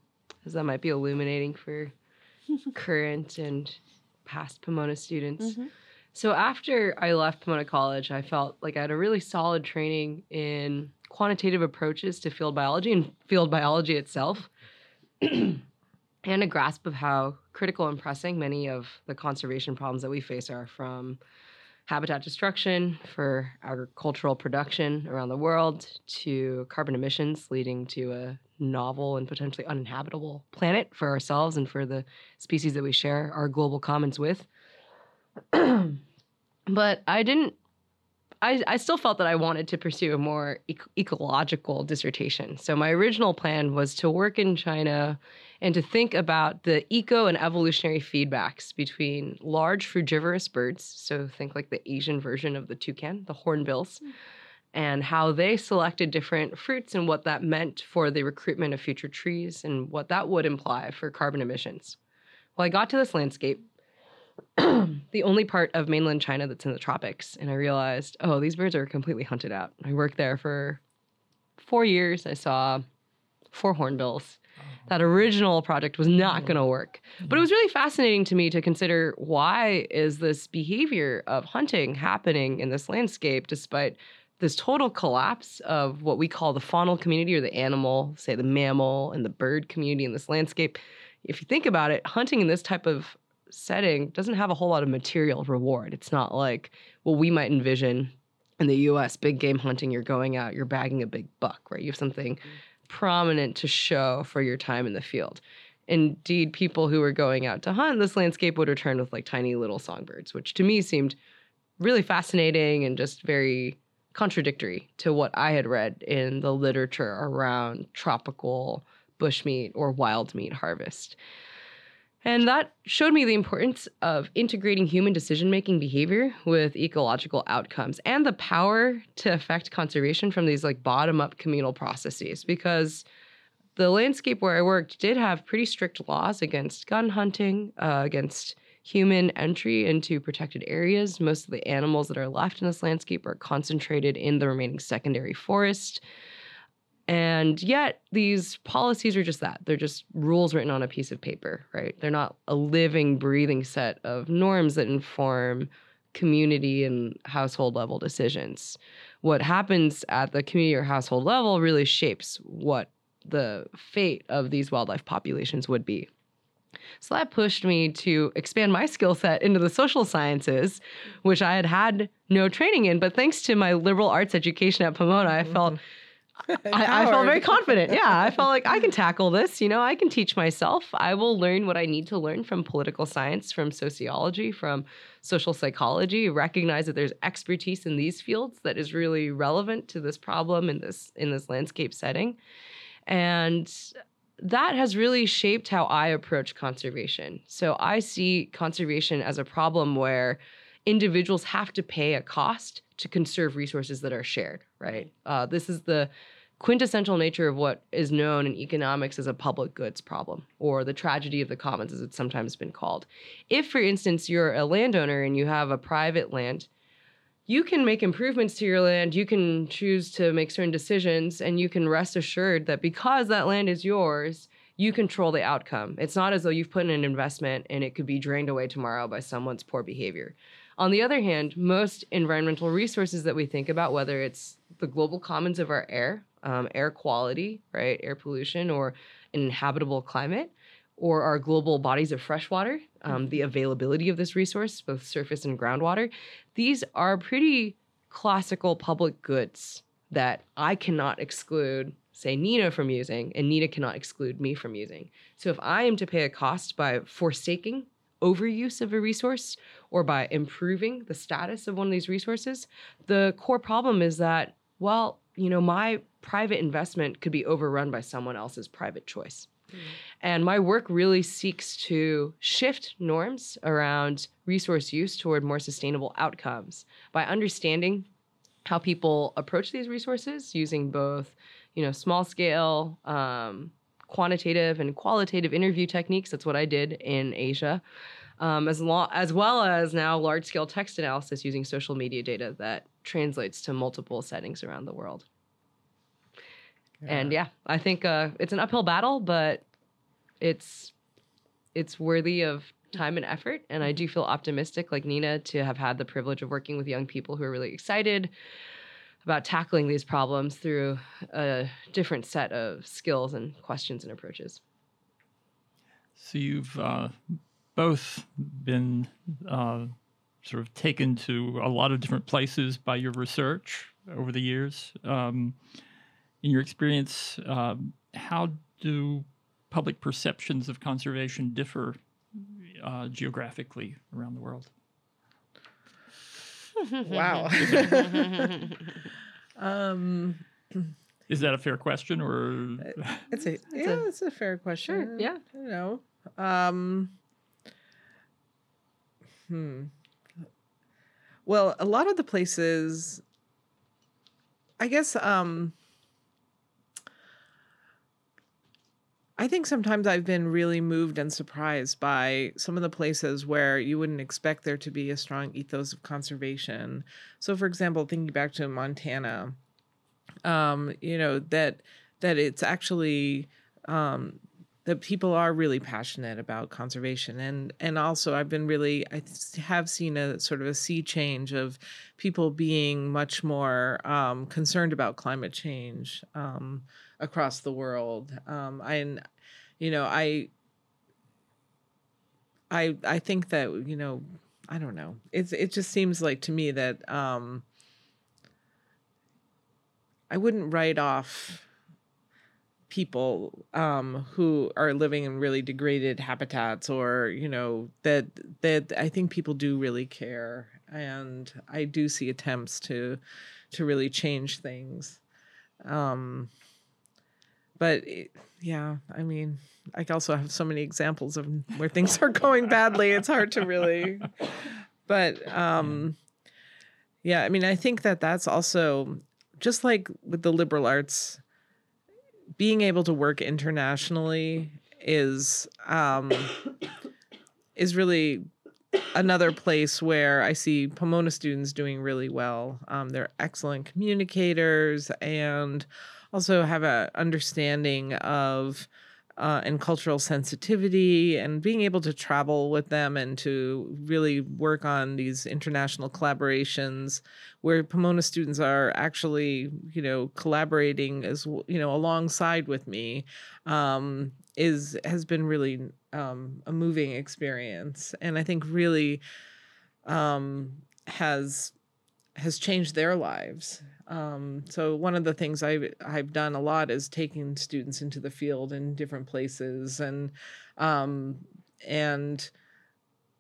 as that might be illuminating for [laughs] current and past Pomona students. Mm-hmm. So after I left Pomona College, I felt like I had a really solid training in quantitative approaches to field biology and field biology itself, [clears throat] and a grasp of how critical and pressing many of the conservation problems that we face are from habitat destruction for agricultural production around the world to carbon emissions leading to a novel and potentially uninhabitable planet for ourselves and for the species that we share our global commons with. [clears throat] but I didn't I, I still felt that I wanted to pursue a more ecological dissertation. So my original plan was to work in China and to think about the eco and evolutionary feedbacks between large frugivorous birds. So think like the Asian version of the toucan, the hornbills, mm. and how they selected different fruits and what that meant for the recruitment of future trees and what that would imply for carbon emissions. Well, I got to this landscape [clears throat] the only part of mainland China that's in the tropics. And I realized, oh, these birds are completely hunted out. I worked there for four years. I saw four hornbills. Oh. That original project was not oh. going to work. But it mm-hmm. was really fascinating to me to consider why is this behavior of hunting happening in this landscape despite this total collapse of what we call the faunal community or the animal, say the mammal and the bird community in this landscape. If you think about it, hunting in this type of setting doesn't have a whole lot of material reward. It's not like what we might envision in the US, big game hunting, you're going out, you're bagging a big buck, right? You have something mm-hmm. prominent to show for your time in the field. Indeed, people who were going out to hunt this landscape would return with like tiny little songbirds, which to me seemed really fascinating and just very contradictory to what I had read in the literature around tropical bushmeat or wild meat harvest. And that showed me the importance of integrating human decision making behavior with ecological outcomes and the power to affect conservation from these like bottom up communal processes. Because the landscape where I worked did have pretty strict laws against gun hunting, uh, against human entry into protected areas. Most of the animals that are left in this landscape are concentrated in the remaining secondary forest. And yet, these policies are just that. They're just rules written on a piece of paper, right? They're not a living, breathing set of norms that inform community and household level decisions. What happens at the community or household level really shapes what the fate of these wildlife populations would be. So that pushed me to expand my skill set into the social sciences, which I had had no training in. But thanks to my liberal arts education at Pomona, I felt mm-hmm. I, I, felt very confident. Yeah, I felt like I can tackle this. You know, I can teach myself. I will learn what I need to learn from political science, from sociology, from social psychology. Recognize that there's expertise in these fields that is really relevant to this problem in this in this landscape setting, and that has really shaped how I approach conservation. So I see conservation as a problem where individuals have to pay a cost to conserve resources that are shared, right? Uh, this is the quintessential nature of what is known in economics as a public goods problem, or the tragedy of the commons, as it's sometimes been called. If, for instance, you're a landowner and you have a private land, you can make improvements to your land, you can choose to make certain decisions, and you can rest assured that because that land is yours, you control the outcome. It's not as though you've put in an investment and it could be drained away tomorrow by someone's poor behavior. On the other hand, most environmental resources that we think about, whether it's the global commons of our air, um, air quality, right, air pollution, or an inhabitable climate or our global bodies of fresh water, um, the availability of this resource, both surface and groundwater, these are pretty classical public goods that I cannot exclude, say, Nina from using, and Nina cannot exclude me from using. So if I am to pay a cost by forsaking overuse of a resource or by improving the status of one of these resources, the core problem is that, well, you know, my private investment could be overrun by someone else's private choice. Mm. And my work really seeks to shift norms around resource use toward more sustainable outcomes by understanding how people approach these resources using both, you know, small scale, um, quantitative and qualitative interview techniques. That's what I did in Asia. Um, as, lo- as well as now large scale text analysis using social media data that translates to multiple settings around the world. Yeah. And yeah, I think uh, it's an uphill battle, but it's it's worthy of time and effort. And I do feel optimistic, like Nina, to have had the privilege of working with young people who are really excited about tackling these problems through a different set of skills and questions and approaches. So you've uh, both been uh, sort of taken to a lot of different places by your research over the years. Um, in your experience, um, how do public perceptions of conservation differ uh, geographically around the world? Wow. [laughs] um, Is that a fair question, or it's a yeah, a, it's a fair question. Sure, yeah, you know, um, hmm. Well, a lot of the places, I guess, um, I think sometimes I've been really moved and surprised by some of the places where you wouldn't expect there to be a strong ethos of conservation. So, for example, thinking back to Montana, um, you know that that it's actually um, that people are really passionate about conservation, and and also I've been really I have seen a sort of a sea change of people being much more um, concerned about climate change. Um, across the world. Um, I, you know, I, I, I think that you know, I don't know. It's it just seems like to me that um, I wouldn't write off people um, who are living in really degraded habitats or you know that that I think people do really care and I do see attempts to to really change things. Um, but it, yeah, I mean, I also have so many examples of where things are going badly. It's hard to really, [laughs] but um, yeah, I mean, I think that that's also just like with the liberal arts, being able to work internationally is um, is really another place where I see Pomona students doing really well. Um, they're excellent communicators and also have a understanding of uh, and cultural sensitivity and being able to travel with them and to really work on these international collaborations where Pomona students are actually, you know, collaborating as you know alongside with me um, is has been really um, a moving experience. And I think really um, has has changed their lives um, so one of the things I've I've done a lot is taking students into the field in different places and um, and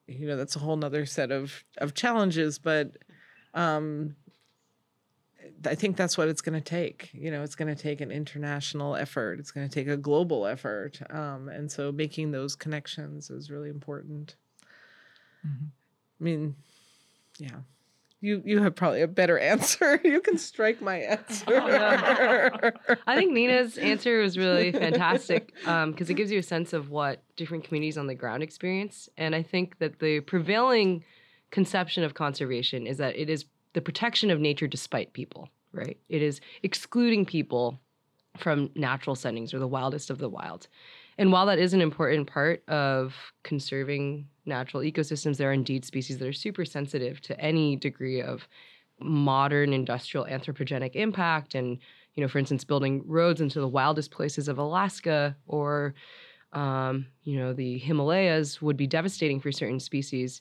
you know that's a whole nother set of of challenges, but um, I think that's what it's going to take. You know, it's going to take an international effort. It's going to take a global effort, um, and so making those connections is really important. Mm-hmm. I mean, yeah you you have probably a better [laughs] answer. You can strike my [laughs] answer. Oh, no. I think Nina's [laughs] answer was really fantastic because um, it gives you a sense of what different communities on the ground experience. And I think that the prevailing conception of conservation is that it is the protection of nature despite people, right? It is excluding people from natural settings or the wildest of the wild. And while that is an important part of conserving natural ecosystems, there are indeed species that are super sensitive to any degree of modern industrial anthropogenic impact and you know, for instance, building roads into the wildest places of Alaska or, um, you know, the Himalayas would be devastating for certain species.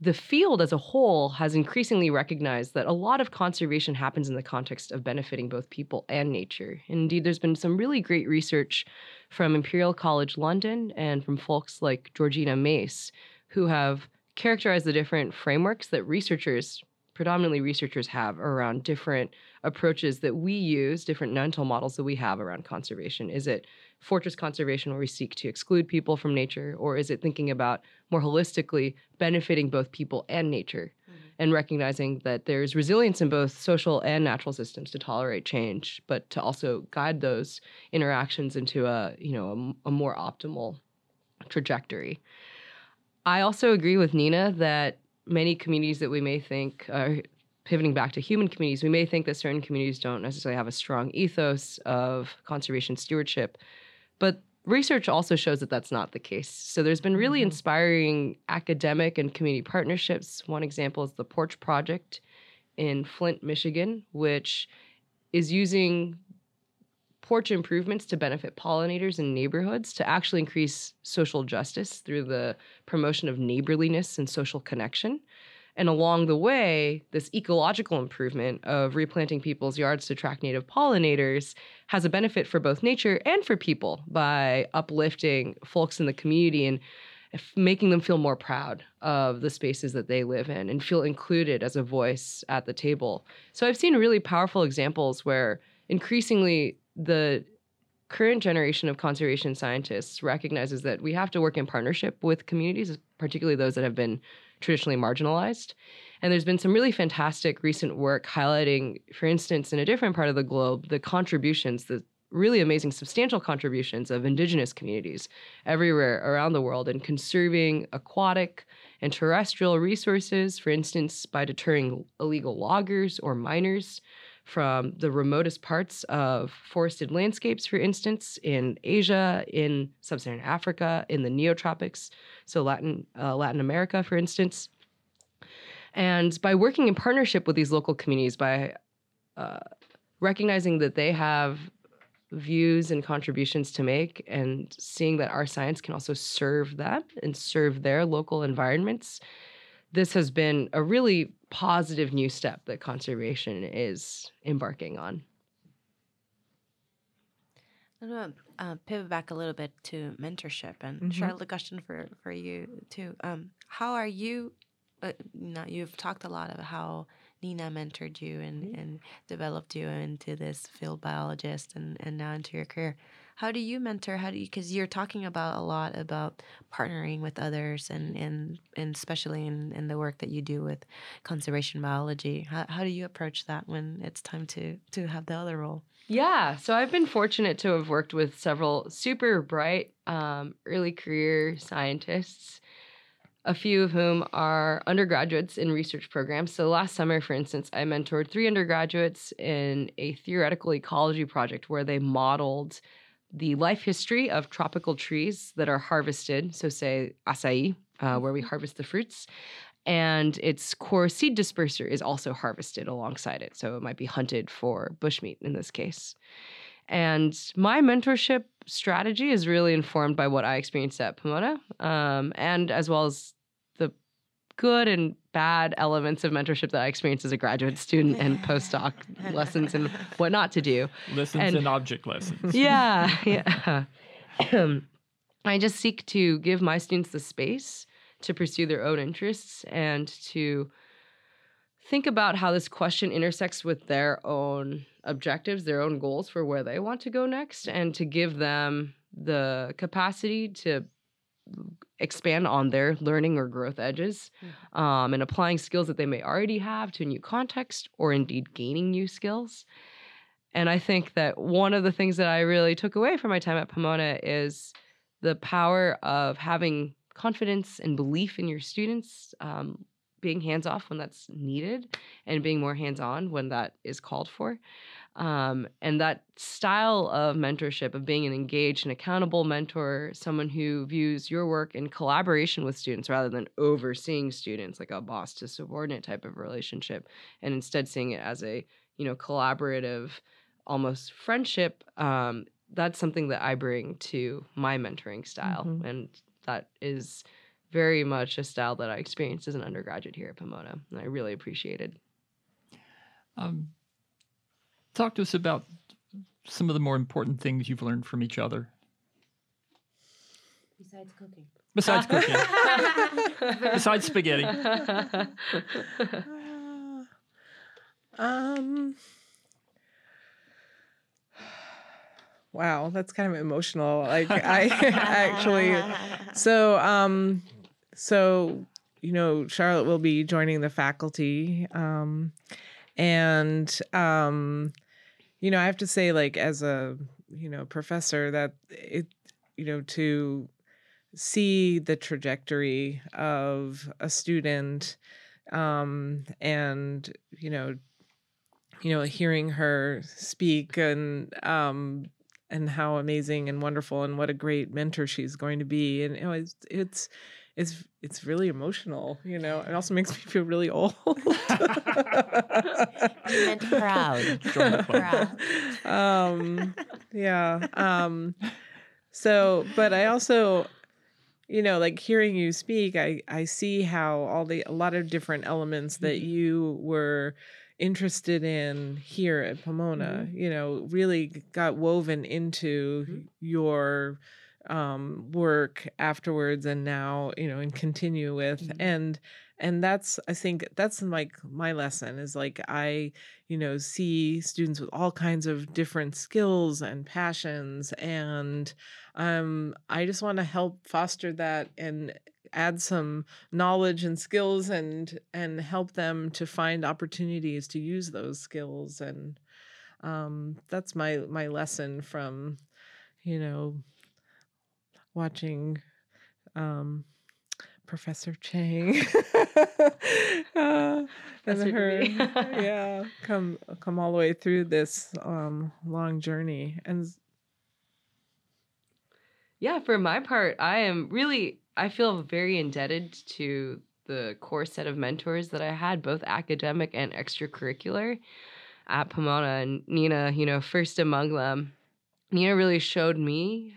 The field as a whole has increasingly recognized that a lot of conservation happens in the context of benefiting both people and nature. Indeed, there's been some really great research from Imperial College London and from folks like Georgina Mace, who have characterized the different frameworks that researchers predominantly researchers have around different approaches that we use, different mental models that we have around conservation. Is it fortress conservation where we seek to exclude people from nature, or is it thinking about more holistically benefiting both people and nature? Mm-hmm. And recognizing that there's resilience in both social and natural systems to tolerate change, but to also guide those interactions into a you know a, a more optimal trajectory. I also agree with Nina that many communities that we may think are pivoting back to human communities, we may think that certain communities don't necessarily have a strong ethos of conservation stewardship. But research also shows that that's not the case. So there's been really mm-hmm. inspiring academic and community partnerships. One example is the Porch Project in Flint, Michigan, which is using porch improvements to benefit pollinators in neighborhoods to actually increase social justice through the promotion of neighborliness and social connection. And along the way, this ecological improvement of replanting people's yards to attract native pollinators has a benefit for both nature and for people by uplifting folks in the community and making them feel more proud of the spaces that they live in and feel included as a voice at the table. So I've seen really powerful examples where increasingly the current generation of conservation scientists recognizes that we have to work in partnership with communities, particularly those that have been traditionally marginalized. And there's been some really fantastic recent work highlighting, for instance, in a different part of the globe, the contributions, the really amazing, substantial contributions of indigenous communities everywhere around the world in conserving aquatic and terrestrial resources, for instance, by deterring illegal loggers or miners from the remotest parts of forested landscapes, for instance, in Asia, in sub-Saharan Africa, in the neotropics, so Latin uh, Latin America, for instance. And by working in partnership with these local communities, by uh, recognizing that they have views and contributions to make, and seeing that our science can also serve them and serve their local environments, this has been a really positive new step that conservation is embarking on. I'm gonna uh, pivot back a little bit to mentorship and mm-hmm. Charlotte, question for for you too. Um, how are you? Uh, you know, you've talked a lot about how Nina mentored you and, mm-hmm. and developed you into this field biologist and, and now into your career. How do you mentor? How do you, because you're talking about a lot about partnering with others and, and, and especially in, in the work that you do with conservation biology. How, how do you approach that when it's time to, to have the other role? Yeah, so I've been fortunate to have worked with several super bright um, early career scientists a few of whom are undergraduates in research programs. So last summer, for instance, I mentored three undergraduates in a theoretical ecology project where they modeled the life history of tropical trees that are harvested. So, say acai, uh, where we mm-hmm. harvest the fruits. And its core seed disperser is also harvested alongside it. So, it might be hunted for bushmeat in this case. And my mentorship strategy is really informed by what I experienced at Pomona, um, and as well as good and bad elements of mentorship that I experienced as a graduate student and [laughs] postdoc lessons and what not to do. Lessons and, and object lessons. Yeah, [laughs] yeah. [clears throat] I just seek to give my students the space to pursue their own interests and to think about how this question intersects with their own objectives, their own goals for where they want to go next, and to give them the capacity to expand on their learning or growth edges mm-hmm. um, and applying skills that they may already have to a new context or indeed gaining new skills. And I think that one of the things that I really took away from my time at Pomona is the power of having confidence and belief in your students, um, being hands off when that's needed, and being more hands on when that is called for. Um, and that style of mentorship, of being an engaged and accountable mentor, someone who views your work in collaboration with students rather than overseeing students like a boss to subordinate type of relationship, and instead seeing it as a you know collaborative almost friendship, um, that's something that I bring to my mentoring style. Mhm. And that is very much a style that I experienced as an undergraduate here at Pomona. And I really appreciated. Um, talk to us about some of the more important things you've learned from each other, Besides cooking. besides [laughs] cooking, besides spaghetti. [laughs] um. Wow, that's kind of emotional. Like I [laughs] actually, so um, so you know, Charlotte will be joining the faculty, um, and um, you know, I have to say, like as a you know professor, that it, you know, to see the trajectory of a student um and you know you know hearing her speak and um and how amazing and wonderful and what a great mentor she's going to be and you know it's it's it's it's really emotional you know it also makes me feel really old [laughs] [laughs] You meant proud. [laughs] Join the club. proud. um yeah um so but i also you know like hearing you speak i i see how all the a lot of different elements that you were interested in here at pomona you know really got woven into your um work afterwards and now you know and continue with Mhm. and and that's i think that's like my lesson is like i you know see students with all kinds of different skills and passions and um i just want to help foster that and add some knowledge and skills and and help them to find opportunities to use those skills and um that's my my lesson from you know watching um Professor Chang [laughs] uh, and her [laughs] yeah come come all the way through this um long journey and Yeah, for my part, I am really I feel very indebted to the core set of mentors that I had, both academic and extracurricular at Pomona and Nina, you know, first among them. Nina really showed me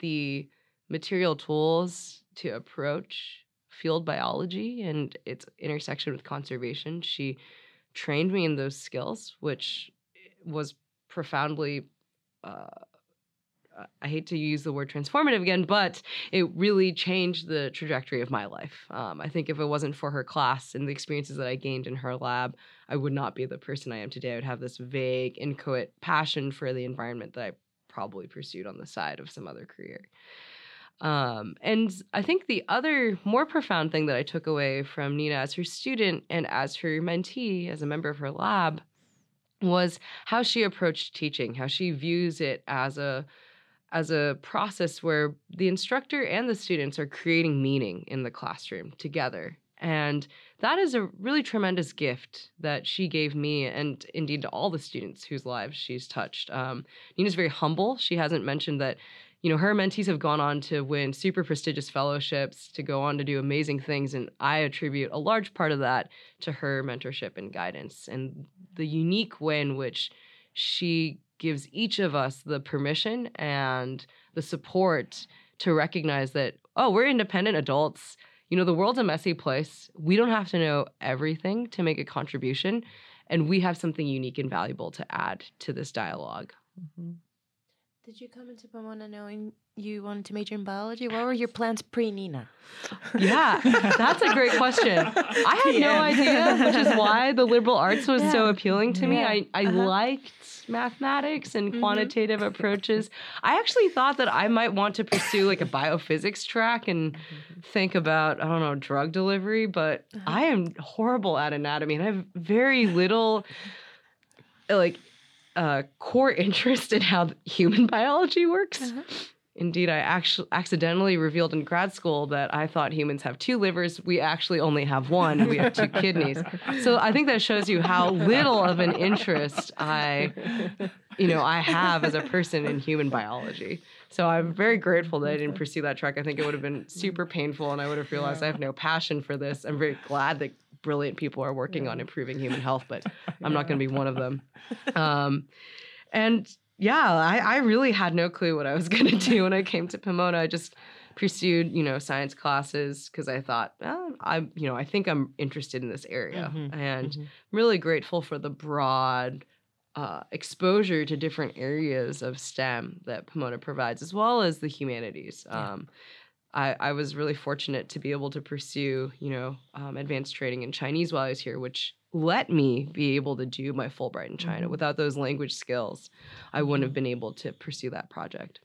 the material tools to approach field biology and its intersection with conservation. She trained me in those skills, which was profoundly uh, uh, I hate to use the word transformative again, but it really changed the trajectory of my life. Um, I think if it wasn't for her class and the experiences that I gained in her lab, I would not be the person I am today. I would have this vague, inchoate passion for the environment that I probably pursued on the side of some other career. Um, and I think the other more profound thing that I took away from Nina as her student and as her mentee, as a member of her lab, was how she approached teaching, how she views it as a as a process where the instructor and the students are creating meaning in the classroom together. And that is a really tremendous gift that she gave me and indeed to all the students whose lives she's touched. Um, Nina's very humble. She hasn't mentioned that, you know, her mentees have gone on to win super prestigious fellowships, to go on to do amazing things. And I attribute a large part of that to her mentorship and guidance and the unique way in which she gives each of us the permission and the support to recognize that, oh, we're independent adults. You know, the world's a messy place. We don't have to know everything to make a contribution. And we have something unique and valuable to add to this dialogue. Mm-hmm. Did you come into Pomona knowing you wanted to major in biology? What were your plans pre Nina? Yeah, that's a great question. I had no idea, which is why the liberal arts was so appealing to me. Yeah. I, I Uh-huh. liked mathematics and Mhm. quantitative approaches. I actually thought that I might want to pursue like a biophysics track and think about, I don't know, drug delivery, but I am horrible at anatomy and I have very little like uh, core [laughs] interest in how human biology works. Uh-huh. Indeed, I actually accidentally revealed in grad school that I thought humans have two livers. We actually only have one. We have two kidneys. So I think that shows you how little of an interest I, you know, I have as a person in human biology. So I'm very grateful that I didn't pursue that track. I think it would have been super painful, and I would have realized I have no passion for this. I'm very glad that brilliant people are working on improving human [laughs] health, but I'm not going to be one of them. Um, and yeah, I, I really had no clue what I was [laughs] going to do when I came to Pomona. I just pursued, you know, science classes because I thought, oh, I, you know, I think I'm interested in this area, Mhm, and mhm. I'm really grateful for the broad uh, exposure to different areas of STEM that Pomona provides, as well as the humanities. Yeah. Um, I, I was really fortunate to be able to pursue, you know, um, advanced training in Chinese while I was here, which let me be able to do my Fulbright in China. Mhm. Without those language skills, I wouldn't have been able to pursue that project.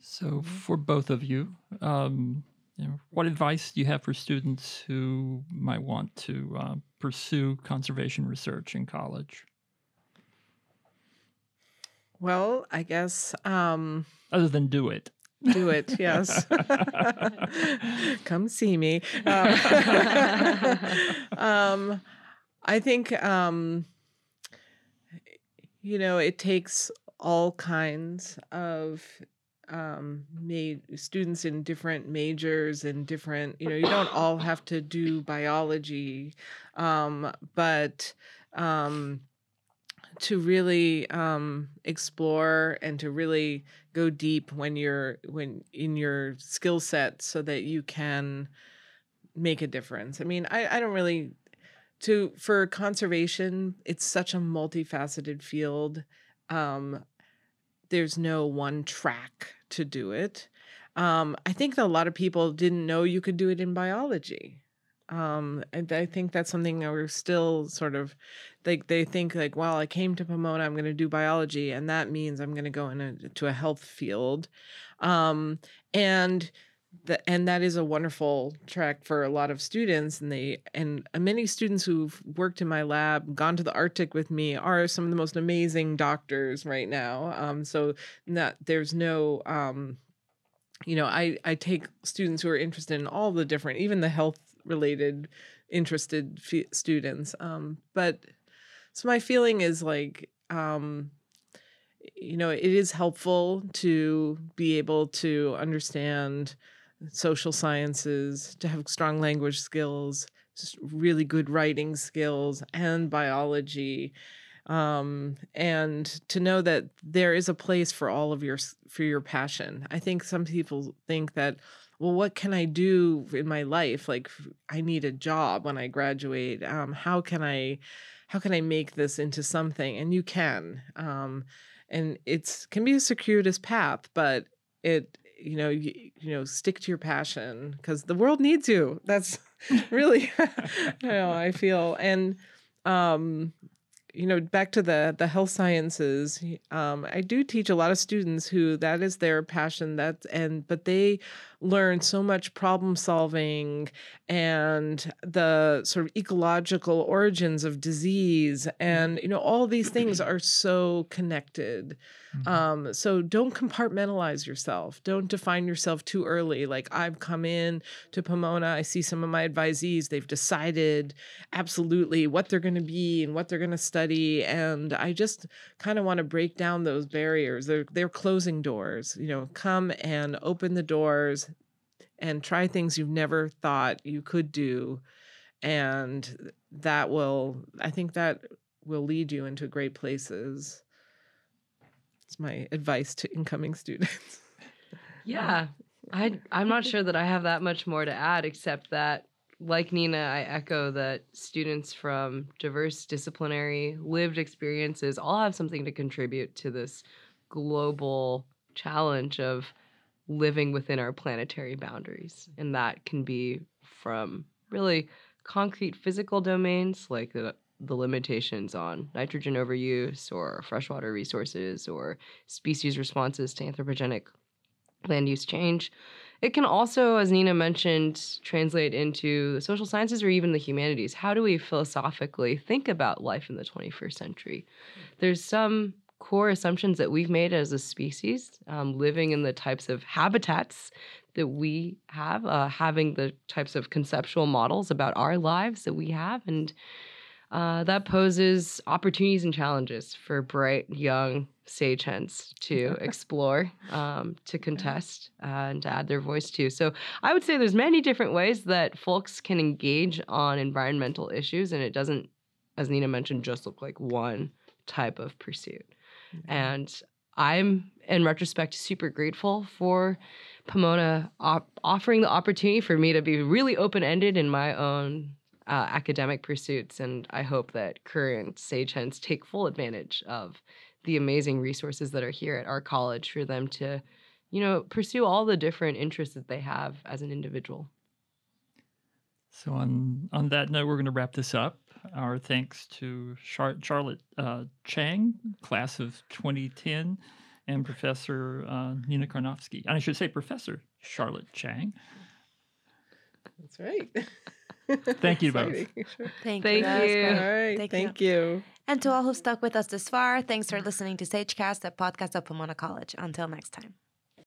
So, for both of you, um, you know, what advice do you have for students who might want to uh, pursue conservation research in college? Well, I guess um, Other than do it. Do it. Yes. [laughs] Come see me. Um, [laughs] um, I think, um, you know, it takes all kinds of um, ma- students in different majors and different, you know, you don't all have to do biology, um, but um, to really um, explore and to really go deep when you're when in your skill set so that you can make a difference. I mean, I, I don't really to for conservation, it's such a multifaceted field. Um, there's no one track to do it. Um, I think a lot of people didn't know you could do it in biology. Um, and I think that's something that we're still sort of like they think like, well, I came to Pomona, I'm going to do biology, and that means I'm going to go into a health field, um, and the, and that is a wonderful track for a lot of students and they and many students who've worked in my lab gone to the arctic with me are some of the most amazing doctors right now. Um, so that there's no um, you know i i take students who are interested in all the different even the health related interested f- students um, but so my feeling is like um, you know it is helpful to be able to understand social sciences to have strong language skills just really good writing skills and biology um, and to know that there is a place for all of your for your passion. I think some people think that well what can i do in my life? Like i need a job when i graduate. Um, how can i how can i make this into something? And you can um, and it's can be a circuitous path but it you know you, you know stick to your passion because the world needs you. That's [laughs] really [laughs] you know i feel. And um you know back to the the health sciences um i do teach a lot of students who that is their passion that and but they learn so much problem solving and the sort of ecological origins of disease and you know all these things are so connected um, so don't compartmentalize yourself. Don't define yourself too early. Like I've come in to Pomona, I see some of my advisees, they've decided absolutely what they're going to be and what they're going to study. And I just kind of want to break down those barriers. They're, they're closing doors. You know, come and open the doors and try things you've never thought you could do. And that will, I think that will lead you into great places. It's my advice to incoming [laughs] students. Yeah. I I'm not sure that I have that much more to add except that like Nina, I echo that students from diverse disciplinary lived experiences all have something to contribute to this global challenge of living within our planetary boundaries. And that can be from really concrete physical domains like the the limitations on nitrogen overuse or freshwater resources or species responses to anthropogenic land use change. It can also, as Nina mentioned, translate into the social sciences or even the humanities. How do we philosophically think about life in the 21st century? There's some core assumptions that we've made as a species, um, living in the types of habitats that we have, uh, having the types of conceptual models about our lives that we have, and uh, that poses opportunities and challenges for bright young sage hens to [laughs] explore, um, to contest, uh, and to add their voice to. So I would say there's many different ways that folks can engage on environmental issues, and it doesn't, as Nina mentioned, just look like one type of pursuit. And I'm, in retrospect, super grateful for Pomona op- offering the opportunity for me to be really open ended in my own uh, academic pursuits. And I hope that current sagehens take full advantage of the amazing resources that are here at our college for them to, you know, pursue all the different interests that they have as an individual. So on on that note, we're going to wrap this up. Our thanks to Char- Charlotte uh, Chang, class of 2010, and Professor uh, Nina Karnovsky. And I should say Professor Charlotte Chang. That's right. Thank you both. Sure. Thank, Thank you. You. All right. Thank Thank, you. you. And to all who stuck with us this far, thanks for listening to Sagecast, a podcast of Pomona College. Until next time.